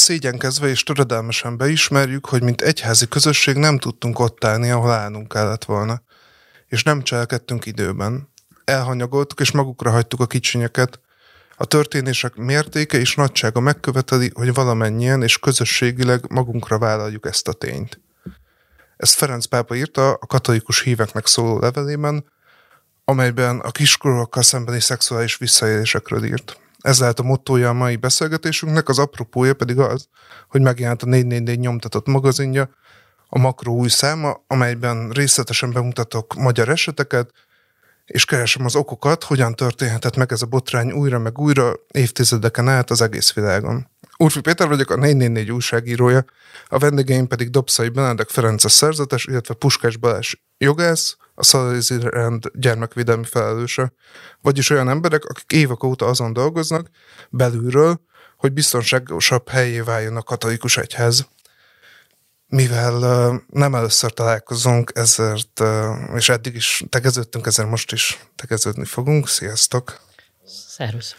szégyenkezve és töredelmesen beismerjük, hogy mint egyházi közösség nem tudtunk ott állni, ahol állnunk kellett volna. És nem cselekedtünk időben. Elhanyagoltuk és magukra hagytuk a kicsinyeket. A történések mértéke és nagysága megköveteli, hogy valamennyien és közösségileg magunkra vállaljuk ezt a tényt. Ezt Ferenc pápa írta a katolikus híveknek szóló levelében, amelyben a kiskorúakkal szembeni szexuális visszaélésekről írt. Ez lehet a mottoja a mai beszélgetésünknek, az apropója pedig az, hogy megjelent a 444 nyomtatott magazinja, a Makro új száma, amelyben részletesen bemutatok magyar eseteket, és keresem az okokat, hogyan történhetett meg ez a botrány újra meg újra évtizedeken át az egész világon. Úrfi Péter vagyok, a 444 újságírója, a vendégeim pedig Dobszai Benedek Ferenc a szerzetes, illetve Puskás Balázs jogász, a Szalaizi rend gyermekvédelmi felelőse, vagyis olyan emberek, akik évek óta azon dolgoznak belülről, hogy biztonságosabb helyé váljon a katolikus egyház. Mivel nem először találkozunk, ezért, és eddig is tegeződtünk, ezért most is tegeződni fogunk. Sziasztok! Szervusz!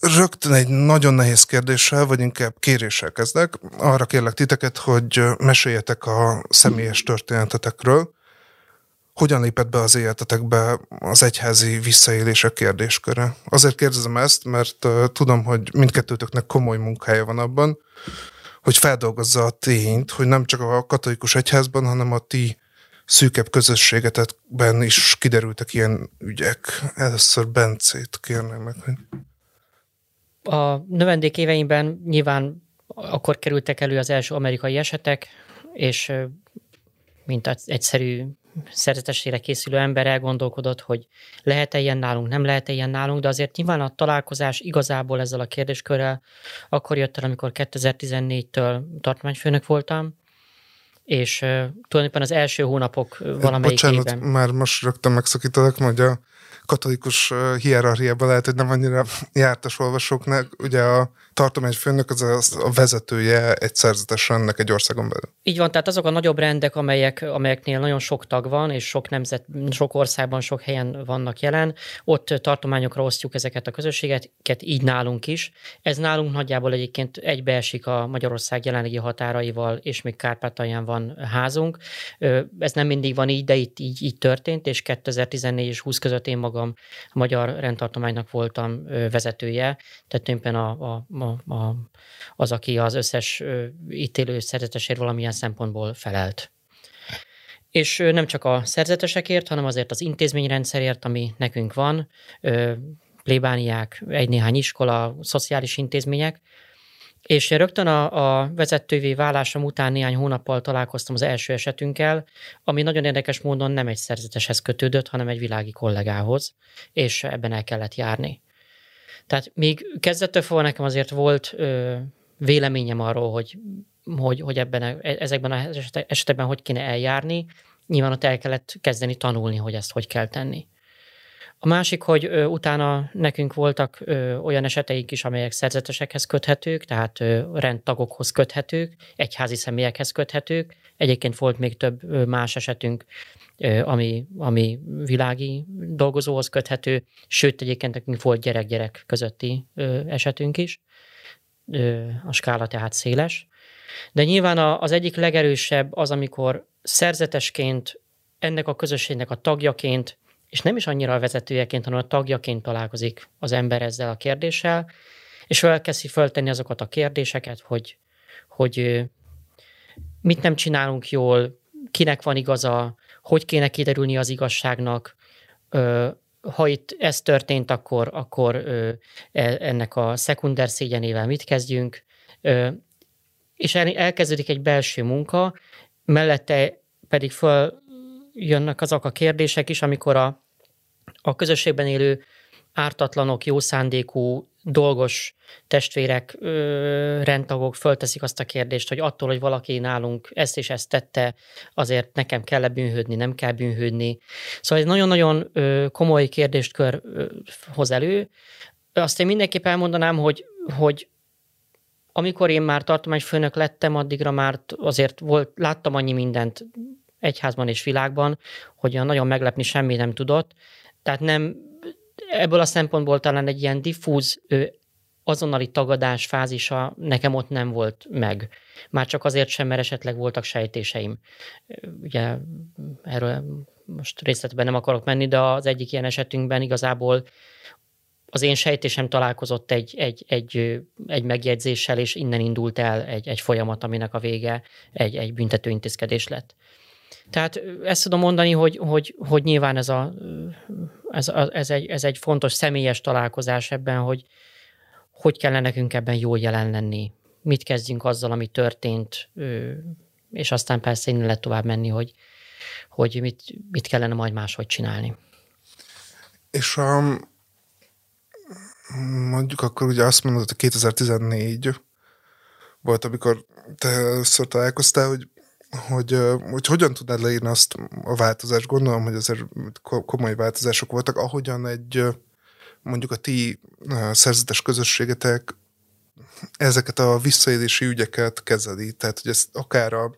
Rögtön egy nagyon nehéz kérdéssel, vagy inkább kéréssel kezdek. Arra kérlek titeket, hogy meséljetek a személyes történetetekről. Hogyan lépett be az életetekbe az egyházi visszaélések kérdésköre? Azért kérdezem ezt, mert tudom, hogy mindkettőtöknek komoly munkája van abban, hogy feldolgozza a tényt, hogy nem csak a katolikus egyházban, hanem a ti szűkebb közösségetekben is kiderültek ilyen ügyek. Először Bencét kérném meg, hogy... A növendék éveimben nyilván akkor kerültek elő az első amerikai esetek, és mint egyszerű szerzetesére készülő ember elgondolkodott, hogy lehet-e ilyen nálunk, nem lehet-e ilyen nálunk, de azért nyilván a találkozás igazából ezzel a kérdéskörrel akkor jött el, amikor 2014-től tartományfőnök voltam, és uh, tulajdonképpen az első hónapok valamelyik Bocsánat, már most rögtön megszakítalak, hogy a katolikus hierarchiában lehet, hogy nem annyira jártas olvasóknak. Ugye a tartományfőnök az a vezetője egy szerzetes rendnek egy országon belül. Így van, tehát azok a nagyobb rendek, amelyek, amelyeknél nagyon sok tag van, és sok nemzet, sok országban, sok helyen vannak jelen, ott tartományokra osztjuk ezeket a közösségeket, így nálunk is. Ez nálunk nagyjából egyébként egybeesik a Magyarország jelenlegi határaival, és még Kárpátalján van házunk. Ez nem mindig van így, de itt így, így történt, és 2014 és 20 között én magam a Magyar Rendtartománynak voltam vezetője, tehát éppen a, a, a a, az, aki az összes itt élő szerzetesért valamilyen szempontból felelt. És nem csak a szerzetesekért, hanem azért az intézményrendszerért, ami nekünk van, plébániák, egy-néhány iskola, szociális intézmények, és rögtön a, a vezetővé válásom után néhány hónappal találkoztam az első esetünkkel, ami nagyon érdekes módon nem egy szerzeteshez kötődött, hanem egy világi kollégához, és ebben el kellett járni. Tehát még kezdettől fogva nekem azért volt ö, véleményem arról, hogy, hogy, hogy ebben a, ezekben az esetekben hogy kéne eljárni. Nyilván ott el kellett kezdeni tanulni, hogy ezt hogy kell tenni. A másik, hogy ö, utána nekünk voltak ö, olyan eseteik is, amelyek szerzetesekhez köthetők, tehát ö, rendtagokhoz köthetők, egyházi személyekhez köthetők. Egyébként volt még több ö, más esetünk, ami, ami világi dolgozóhoz köthető, sőt egyébként nekünk volt gyerek-gyerek közötti esetünk is, a skála tehát széles. De nyilván az egyik legerősebb az, amikor szerzetesként, ennek a közösségnek a tagjaként, és nem is annyira a vezetőjeként, hanem a tagjaként találkozik az ember ezzel a kérdéssel, és elkezdi föltenni azokat a kérdéseket, hogy, hogy mit nem csinálunk jól, kinek van igaza, hogy kéne kiderülni az igazságnak, ha itt ez történt, akkor, akkor e, ennek a szekunder szégyenével mit kezdjünk, és elkezdődik egy belső munka, mellette pedig följönnek azok a kérdések is, amikor a, a közösségben élő ártatlanok, jó szándékú, dolgos testvérek, ö, rendtagok fölteszik azt a kérdést, hogy attól, hogy valaki nálunk ezt és ezt tette, azért nekem kell-e bűnhődni, nem kell bűnhődni. Szóval ez nagyon-nagyon komoly kérdéskör ö, hoz elő. Azt én mindenképp elmondanám, hogy, hogy amikor én már tartományfőnök lettem, addigra már azért volt, láttam annyi mindent egyházban és világban, hogy nagyon meglepni semmi nem tudott. Tehát nem ebből a szempontból talán egy ilyen diffúz azonnali tagadás fázisa nekem ott nem volt meg. Már csak azért sem, mert esetleg voltak sejtéseim. Ugye erről most részletben nem akarok menni, de az egyik ilyen esetünkben igazából az én sejtésem találkozott egy, egy, egy, egy megjegyzéssel, és innen indult el egy, egy folyamat, aminek a vége egy, egy büntető intézkedés lett. Tehát ezt tudom mondani, hogy, hogy, hogy nyilván ez, a, ez, ez, egy, ez egy fontos személyes találkozás ebben, hogy hogy kellene nekünk ebben jól jelen lenni, mit kezdjünk azzal, ami történt, és aztán persze innen lehet tovább menni, hogy, hogy mit, mit kellene majd máshogy csinálni. És a, mondjuk akkor ugye azt mondod, hogy 2014 volt, amikor te először találkoztál, hogy hogy, hogy hogyan tudnád leírni azt a változást? Gondolom, hogy azért komoly változások voltak, ahogyan egy mondjuk a ti szerzetes közösségetek ezeket a visszaélési ügyeket kezeli. Tehát, hogy ezt akár a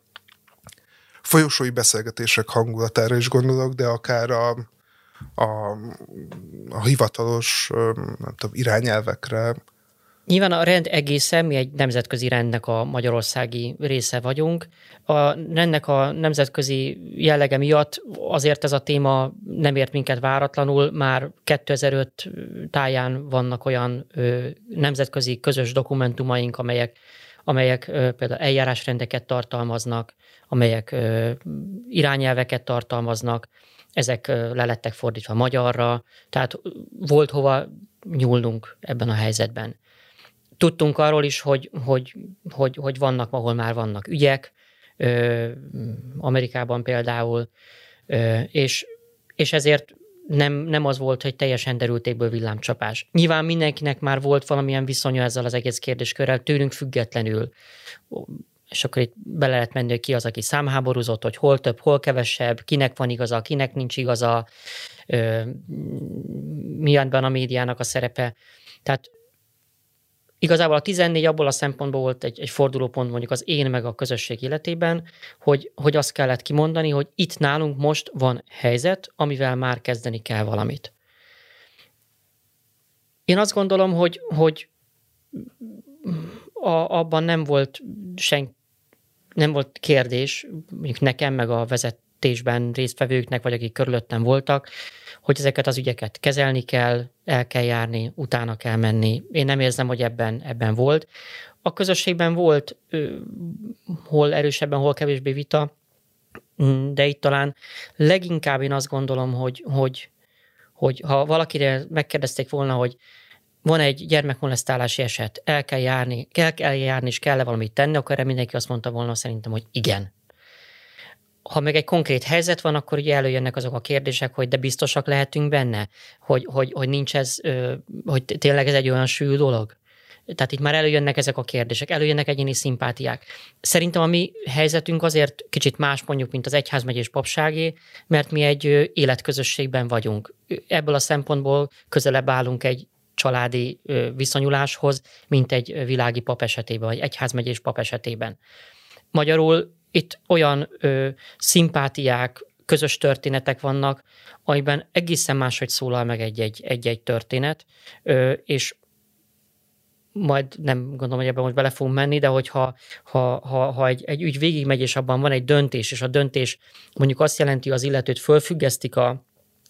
folyosói beszélgetések hangulatára is gondolok, de akár a, a, a hivatalos nem tudom, irányelvekre, Nyilván a rend egészen, mi egy nemzetközi rendnek a magyarországi része vagyunk. A rendnek a nemzetközi jellege miatt azért ez a téma nem ért minket váratlanul, már 2005 táján vannak olyan ö, nemzetközi közös dokumentumaink, amelyek, amelyek ö, például eljárásrendeket tartalmaznak, amelyek ö, irányelveket tartalmaznak, ezek ö, le lettek fordítva magyarra, tehát volt hova nyúlnunk ebben a helyzetben. Tudtunk arról is, hogy, hogy, hogy, hogy vannak, ahol már vannak ügyek, Amerikában például, és, és ezért nem, nem az volt, hogy teljesen derültékből villámcsapás. Nyilván mindenkinek már volt valamilyen viszonya ezzel az egész kérdéskörrel, tőlünk függetlenül. És akkor itt bele lehet menni, hogy ki az, aki számháborúzott, hogy hol több, hol kevesebb, kinek van igaza, kinek nincs igaza, milyen a médiának a szerepe. Tehát Igazából a 14 abból a szempontból volt egy, egy fordulópont mondjuk az én meg a közösség életében, hogy, hogy azt kellett kimondani, hogy itt nálunk most van helyzet, amivel már kezdeni kell valamit. Én azt gondolom, hogy, hogy a, abban nem volt sen, nem volt kérdés, mondjuk nekem, meg a vezetésben résztvevőknek, vagy akik körülöttem voltak, hogy ezeket az ügyeket kezelni kell, el kell járni, utána kell menni. Én nem érzem, hogy ebben, ebben volt. A közösségben volt hol erősebben, hol kevésbé vita, mm, de itt talán leginkább én azt gondolom, hogy, hogy, hogy ha valakire megkérdezték volna, hogy van egy gyermekmolesztálási eset, el kell járni, kell, kell járni, és kell-e valamit tenni, akkor erre mindenki azt mondta volna szerintem, hogy igen ha meg egy konkrét helyzet van, akkor ugye előjönnek azok a kérdések, hogy de biztosak lehetünk benne, hogy, hogy, hogy nincs ez, hogy tényleg ez egy olyan sűrű dolog. Tehát itt már előjönnek ezek a kérdések, előjönnek egyéni szimpátiák. Szerintem a mi helyzetünk azért kicsit más mondjuk, mint az egyházmegyés papságé, mert mi egy életközösségben vagyunk. Ebből a szempontból közelebb állunk egy családi viszonyuláshoz, mint egy világi pap esetében, vagy egyházmegyés pap esetében. Magyarul itt olyan ö, szimpátiák, közös történetek vannak, amiben egészen máshogy szólal meg egy-egy, egy-egy történet, ö, és majd nem gondolom, hogy ebben most bele fogunk menni, de hogyha ha, ha, ha egy, egy ügy végigmegy, és abban van egy döntés, és a döntés mondjuk azt jelenti, hogy az illetőt fölfüggesztik a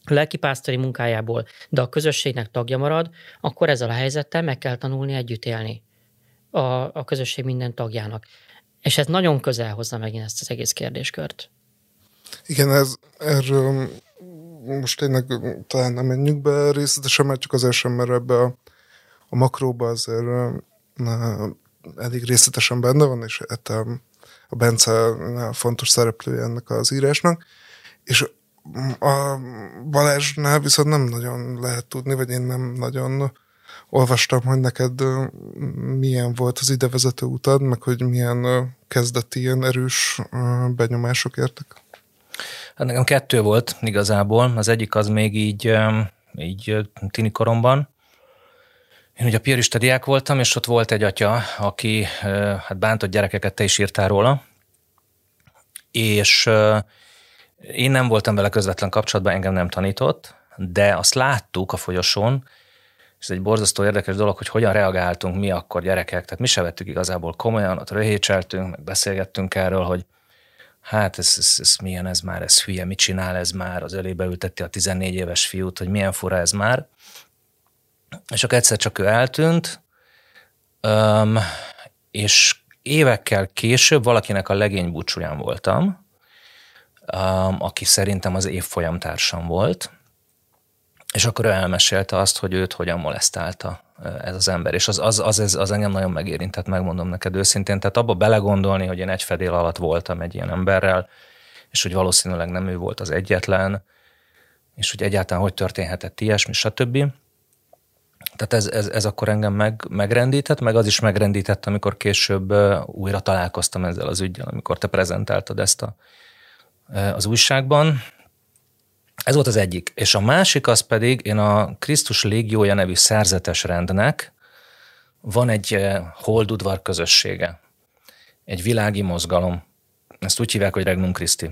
lelkipásztori munkájából, de a közösségnek tagja marad, akkor ezzel a helyzettel meg kell tanulni együtt élni a, a közösség minden tagjának. És ez nagyon közel hozza megint ezt az egész kérdéskört. Igen, ez, erről most tényleg talán nem menjünk be részletesen, mert csak azért sem, mert ebbe a, a makróba azért na, elég részletesen benne van, és hát a, a Bence fontos szereplője ennek az írásnak. És a Balázsnál viszont nem nagyon lehet tudni, vagy én nem nagyon olvastam, hogy neked milyen volt az idevezető utad, meg hogy milyen kezdeti ilyen erős benyomások értek. Hát nekem kettő volt igazából. Az egyik az még így, így tini koromban. Én ugye piarista diák voltam, és ott volt egy atya, aki hát bántott gyerekeket, te is írtál róla, és én nem voltam vele közvetlen kapcsolatban, engem nem tanított, de azt láttuk a folyosón, és ez egy borzasztó érdekes dolog, hogy hogyan reagáltunk mi akkor gyerekek, tehát mi se vettük igazából komolyan, ott röhécseltünk, meg beszélgettünk erről, hogy hát ez, ez, ez milyen ez már, ez hülye, mit csinál ez már, az ölébe ültette a 14 éves fiút, hogy milyen fura ez már. És akkor egyszer csak ő eltűnt, um, és évekkel később valakinek a legény búcsúján voltam, um, aki szerintem az évfolyam társam volt, és akkor ő elmesélte azt, hogy őt hogyan molesztálta ez az ember, és az, az, az, az, az engem nagyon megérintett, megmondom neked őszintén. Tehát abba belegondolni, hogy én egy fedél alatt voltam egy ilyen emberrel, és hogy valószínűleg nem ő volt az egyetlen, és hogy egyáltalán hogy történhetett ilyesmi, stb. Tehát ez, ez, ez akkor engem meg, megrendített, meg az is megrendített, amikor később újra találkoztam ezzel az ügyel, amikor te prezentáltad ezt a, az újságban, ez volt az egyik. És a másik az pedig, én a Krisztus Légiója nevű szerzetes rendnek van egy eh, holdudvar közössége. Egy világi mozgalom. Ezt úgy hívják, hogy Regnum Christi.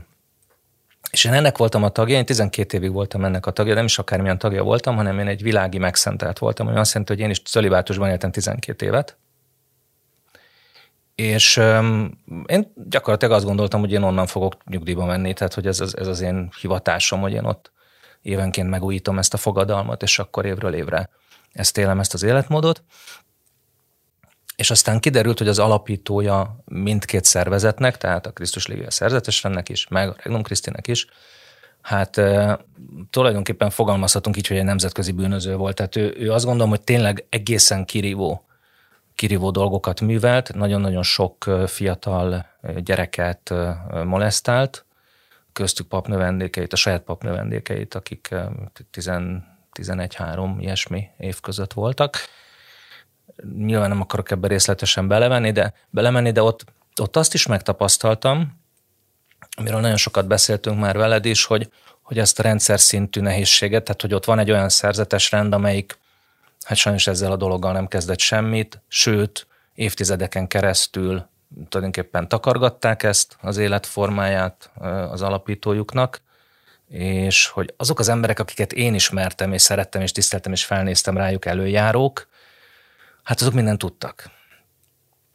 És én ennek voltam a tagja, én 12 évig voltam ennek a tagja, nem is akármilyen tagja voltam, hanem én egy világi megszentelt voltam, ami azt jelenti, hogy én is szölibátusban éltem 12 évet. És um, én gyakorlatilag azt gondoltam, hogy én onnan fogok nyugdíjba menni, tehát hogy ez, ez az én hivatásom, hogy én ott évenként megújítom ezt a fogadalmat, és akkor évről évre ezt élem, ezt az életmódot. És aztán kiderült, hogy az alapítója mindkét szervezetnek, tehát a Krisztus Lévia szerzetesrennek is, meg a Regnum Krisztinek is, hát e, tulajdonképpen fogalmazhatunk így, hogy egy nemzetközi bűnöző volt. Tehát ő, ő azt gondolom, hogy tényleg egészen kirívó kirívó dolgokat művelt, nagyon-nagyon sok fiatal gyereket molesztált, köztük papnövendékeit, a saját papnövendékeit, akik 11-3 ilyesmi év között voltak. Nyilván nem akarok ebbe részletesen belemenni, de, belemenni, de ott, ott azt is megtapasztaltam, amiről nagyon sokat beszéltünk már veled is, hogy, hogy ezt a rendszer szintű nehézséget, tehát hogy ott van egy olyan szerzetes rend, amelyik hát sajnos ezzel a dologgal nem kezdett semmit, sőt, évtizedeken keresztül tulajdonképpen takargatták ezt az életformáját az alapítójuknak, és hogy azok az emberek, akiket én ismertem, és szerettem, és tiszteltem, és felnéztem rájuk előjárók, hát azok mindent tudtak.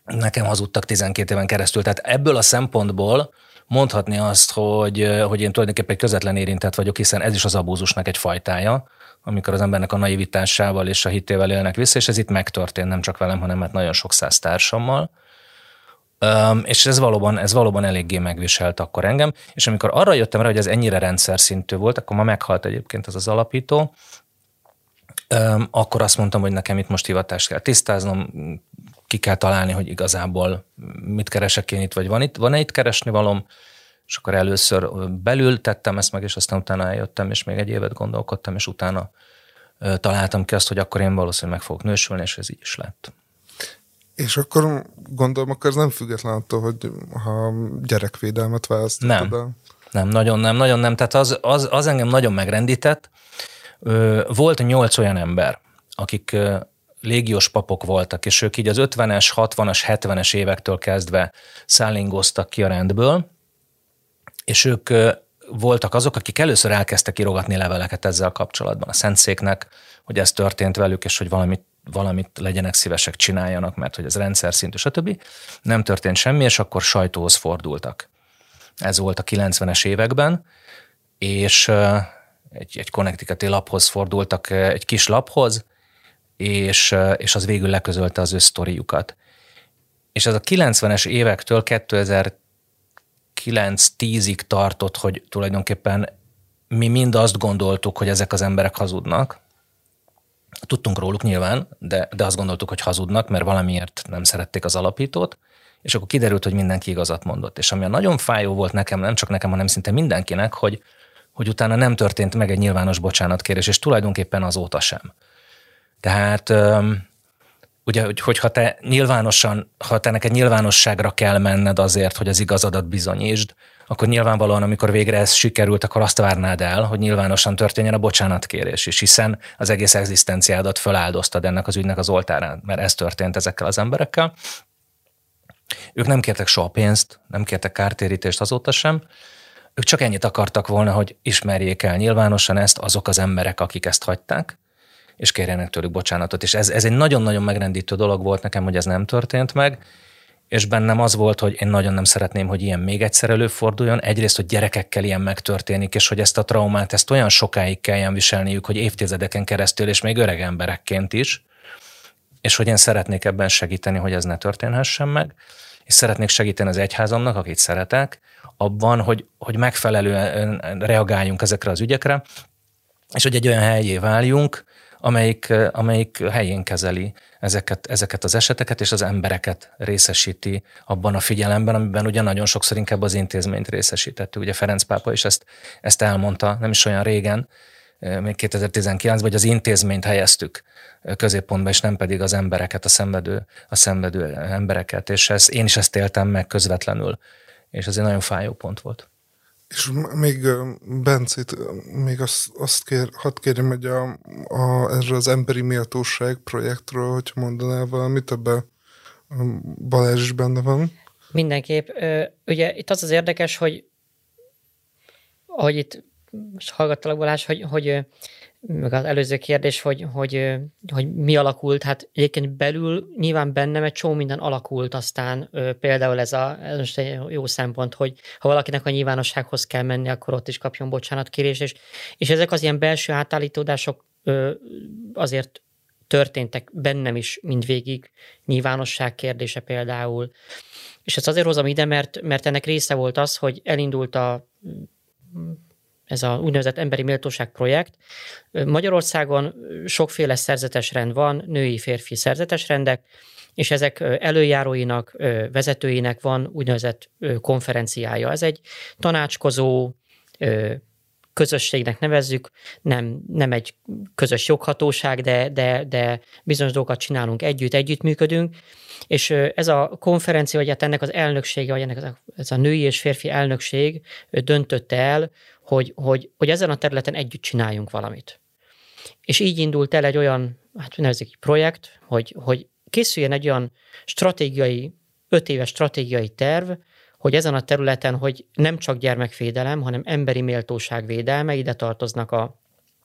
Nekem hazudtak 12 éven keresztül. Tehát ebből a szempontból mondhatni azt, hogy, hogy én tulajdonképpen közvetlen érintett vagyok, hiszen ez is az abúzusnak egy fajtája, amikor az embernek a naivitásával és a hitével élnek vissza, és ez itt megtörtént nem csak velem, hanem hát nagyon sok száz társammal. És ez valóban, ez valóban eléggé megviselt akkor engem, és amikor arra jöttem rá, hogy ez ennyire rendszer szintű volt, akkor ma meghalt egyébként az az alapító, akkor azt mondtam, hogy nekem itt most hivatást kell tisztáznom, ki kell találni, hogy igazából mit keresek én itt, vagy van itt, van-e itt keresni valom, és akkor először belül tettem ezt meg, és aztán utána eljöttem, és még egy évet gondolkodtam, és utána találtam ki azt, hogy akkor én valószínűleg meg fogok nősülni, és ez így is lett. És akkor gondolom, akkor ez nem független attól, hogy ha gyerekvédelmet választottad Nem, nem, nagyon nem, nagyon nem. Tehát az, az, az engem nagyon megrendített. Volt nyolc olyan ember, akik légiós papok voltak, és ők így az 50-es, 60-as, 70-es évektől kezdve szállingoztak ki a rendből, és ők voltak azok, akik először elkezdtek írogatni leveleket ezzel kapcsolatban a Szentszéknek, hogy ez történt velük, és hogy valamit, valamit legyenek szívesek csináljanak, mert hogy ez rendszer szintű, stb. Nem történt semmi, és akkor sajtóhoz fordultak. Ez volt a 90-es években, és egy, egy Connecticutí laphoz fordultak, egy kis laphoz, és, és az végül leközölte az ő sztoriukat. És ez a 90-es évektől 2000 9-10-ig tartott, hogy tulajdonképpen mi mind azt gondoltuk, hogy ezek az emberek hazudnak. Tudtunk róluk nyilván, de, de azt gondoltuk, hogy hazudnak, mert valamiért nem szerették az alapítót, és akkor kiderült, hogy mindenki igazat mondott. És ami a nagyon fájó volt nekem, nem csak nekem, hanem szinte mindenkinek, hogy, hogy utána nem történt meg egy nyilvános bocsánatkérés, és tulajdonképpen azóta sem. Tehát ugye, hogy, hogyha te nyilvánosan, ha te neked nyilvánosságra kell menned azért, hogy az igazadat bizonyítsd, akkor nyilvánvalóan, amikor végre ez sikerült, akkor azt várnád el, hogy nyilvánosan történjen a bocsánatkérés is, hiszen az egész egzisztenciádat föláldoztad ennek az ügynek az oltárán, mert ez történt ezekkel az emberekkel. Ők nem kértek soha pénzt, nem kértek kártérítést azóta sem, ők csak ennyit akartak volna, hogy ismerjék el nyilvánosan ezt azok az emberek, akik ezt hagyták, és kérjenek tőlük bocsánatot. És ez, ez egy nagyon-nagyon megrendítő dolog volt nekem, hogy ez nem történt meg, és bennem az volt, hogy én nagyon nem szeretném, hogy ilyen még egyszer előforduljon. Egyrészt, hogy gyerekekkel ilyen megtörténik, és hogy ezt a traumát, ezt olyan sokáig kelljen viselniük, hogy évtizedeken keresztül, és még öreg emberekként is, és hogy én szeretnék ebben segíteni, hogy ez ne történhessen meg, és szeretnék segíteni az egyházamnak, akit szeretek, abban, hogy, hogy megfelelően reagáljunk ezekre az ügyekre, és hogy egy olyan helyé váljunk, amelyik, amelyik helyén kezeli ezeket, ezeket az eseteket, és az embereket részesíti abban a figyelemben, amiben ugye nagyon sokszor inkább az intézményt részesítette. Ugye Ferenc pápa is ezt, ezt elmondta, nem is olyan régen, még 2019-ben, hogy az intézményt helyeztük középpontba, és nem pedig az embereket, a szenvedő, a szenvedő embereket. És ez, én is ezt éltem meg közvetlenül, és ez egy nagyon fájó pont volt. És még Bencét, még azt, azt kér, hadd kérjem, hogy a, a, erről az emberi méltóság projektről, hogy mondanál valamit, ebben Balázs is benne van. Mindenképp. Ugye itt az az érdekes, hogy hogy itt most hallgattalak Balázs, hogy, hogy meg az előző kérdés, hogy, hogy, hogy mi alakult, hát egyébként belül nyilván bennem egy csomó minden alakult, aztán például ez, a, ez most egy jó szempont, hogy ha valakinek a nyilvánossághoz kell menni, akkor ott is kapjon bocsánatkérés, és, és ezek az ilyen belső átállítódások azért történtek bennem is mindvégig, nyilvánosság kérdése például. És ezt azért hozom ide, mert, mert ennek része volt az, hogy elindult a ez a úgynevezett emberi méltóság projekt. Magyarországon sokféle szerzetes rend van, női-férfi szerzetes rendek, és ezek előjáróinak, vezetőinek van úgynevezett konferenciája. Ez egy tanácskozó közösségnek nevezzük, nem, nem egy közös joghatóság, de, de, de bizonyos dolgokat csinálunk együtt, együttműködünk, és ez a konferencia, vagy hát ennek az elnöksége, vagy ennek az, ez a női és férfi elnökség döntötte el, hogy, hogy, hogy ezen a területen együtt csináljunk valamit. És így indult el egy olyan, hát nevezzük egy projekt, hogy, hogy készüljen egy olyan stratégiai, öt éves stratégiai terv, hogy ezen a területen, hogy nem csak gyermekvédelem, hanem emberi méltóság védelme, ide tartoznak a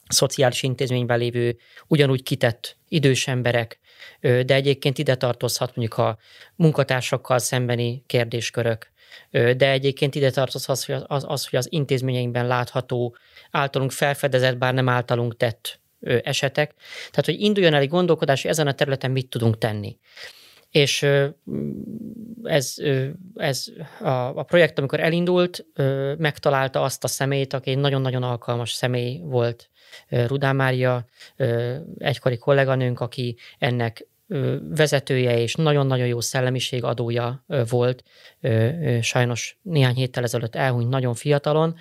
szociális intézményben lévő ugyanúgy kitett idős emberek, de egyébként ide tartozhat mondjuk a munkatársakkal szembeni kérdéskörök, de egyébként ide tartoz az, az, az, hogy az intézményeinkben látható, általunk felfedezett, bár nem általunk tett esetek. Tehát, hogy induljon el egy gondolkodás, hogy ezen a területen mit tudunk tenni. És ez, ez a, a projekt, amikor elindult, megtalálta azt a szemét, aki egy nagyon-nagyon alkalmas személy volt. Rudá Mária, egykori kolléganőnk, aki ennek vezetője és nagyon-nagyon jó szellemiség adója volt, sajnos néhány héttel ezelőtt elhunyt nagyon fiatalon,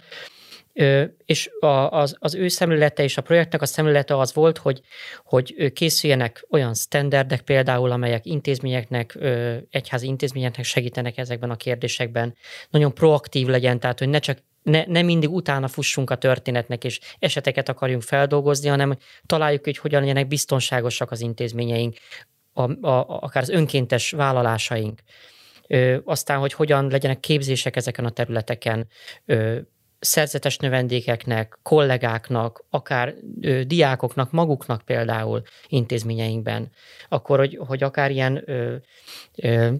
és az, az ő szemlélete és a projektnek a szemlélete az volt, hogy, hogy készüljenek olyan standardek például, amelyek intézményeknek, egyházi intézményeknek segítenek ezekben a kérdésekben. Nagyon proaktív legyen, tehát hogy ne csak ne, ne mindig utána fussunk a történetnek, és eseteket akarjunk feldolgozni, hanem találjuk, hogy hogyan legyenek biztonságosak az intézményeink, a, a, akár az önkéntes vállalásaink. Ö, aztán, hogy hogyan legyenek képzések ezeken a területeken, ö, szerzetes növendékeknek, kollégáknak, akár ö, diákoknak, maguknak például intézményeinkben, akkor, hogy, hogy akár ilyen ö, ö,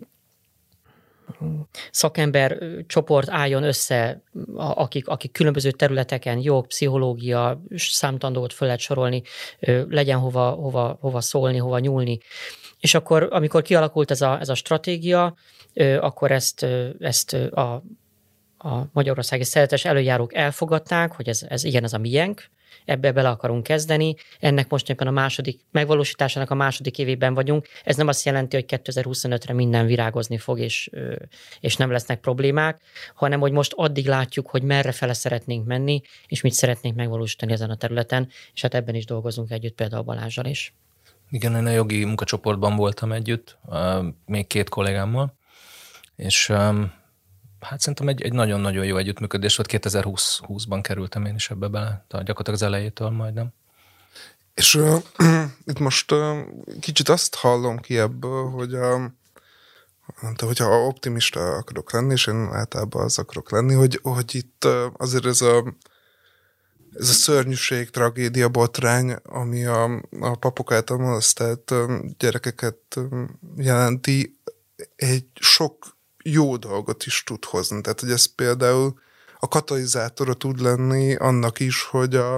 szakember csoport álljon össze, akik, akik különböző területeken, jog, pszichológia, számtandót föl lehet sorolni, legyen hova, hova, hova szólni, hova nyúlni. És akkor, amikor kialakult ez a, ez a stratégia, akkor ezt, ezt a a magyarországi szeretes előjárók elfogadták, hogy ez, ez igen, ez a miénk, ebbe bele akarunk kezdeni. Ennek most éppen a második megvalósításának a második évében vagyunk. Ez nem azt jelenti, hogy 2025-re minden virágozni fog, és, és nem lesznek problémák, hanem hogy most addig látjuk, hogy merre fele szeretnénk menni, és mit szeretnénk megvalósítani ezen a területen, és hát ebben is dolgozunk együtt például Balázsral is. Igen, én a jogi munkacsoportban voltam együtt, még két kollégámmal, és hát szerintem egy, egy nagyon-nagyon jó együttműködés volt. 2020-ban kerültem én is ebbe bele, tehát gyakorlatilag az elejétől majdnem. És uh, itt most uh, kicsit azt hallom ki ebből, hogy de hogyha optimista akarok lenni, és én általában az akarok lenni, hogy, hogy itt uh, azért ez a ez a szörnyűség, tragédia, botrány, ami a, a papok által molesztált gyerekeket jelenti, egy sok jó dolgot is tud hozni. Tehát, hogy ez például a katalizátora tud lenni annak is, hogy a,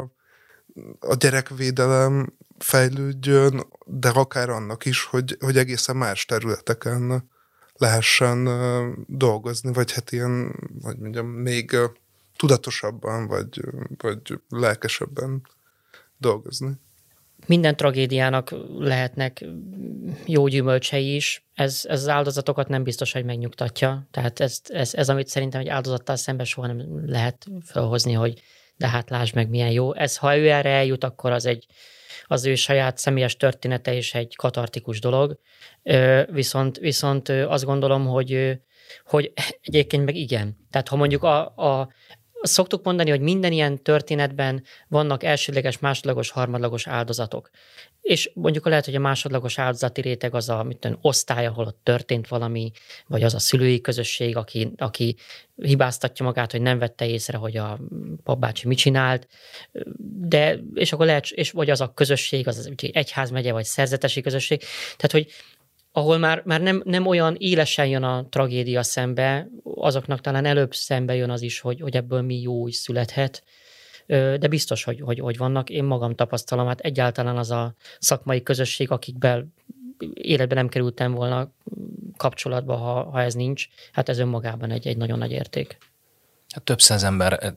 a gyerekvédelem fejlődjön, de akár annak is, hogy, hogy egészen más területeken lehessen dolgozni, vagy hát ilyen, hogy mondjam, még tudatosabban, vagy, vagy lelkesebben dolgozni. Minden tragédiának lehetnek jó gyümölcsei is. Ez, ez az áldozatokat nem biztos, hogy megnyugtatja. Tehát ez, ez, ez amit szerintem egy áldozattal szemben soha nem lehet felhozni, hogy de hát lásd meg, milyen jó. Ez, ha ő erre eljut, akkor az egy, az ő saját személyes története is egy katartikus dolog. Viszont, viszont azt gondolom, hogy, hogy egyébként meg igen. Tehát ha mondjuk a, a Szoktuk mondani, hogy minden ilyen történetben vannak elsődleges, másodlagos, harmadlagos áldozatok. És mondjuk lehet, hogy a másodlagos áldozati réteg az a mint osztály, ahol ott történt valami, vagy az a szülői közösség, aki, aki hibáztatja magát, hogy nem vette észre, hogy a papbácsi mit csinált, de, és akkor lehet, és vagy az a közösség, az az egyházmegye, vagy szerzetesi közösség. Tehát, hogy ahol már, már nem, nem olyan élesen jön a tragédia szembe, azoknak talán előbb szembe jön az is, hogy, hogy ebből mi jó is születhet, de biztos, hogy, hogy, hogy vannak. Én magam tapasztalom, hát egyáltalán az a szakmai közösség, akikben életben nem kerültem volna kapcsolatba, ha, ha ez nincs, hát ez önmagában egy, egy nagyon nagy érték. Hát több száz ember eh,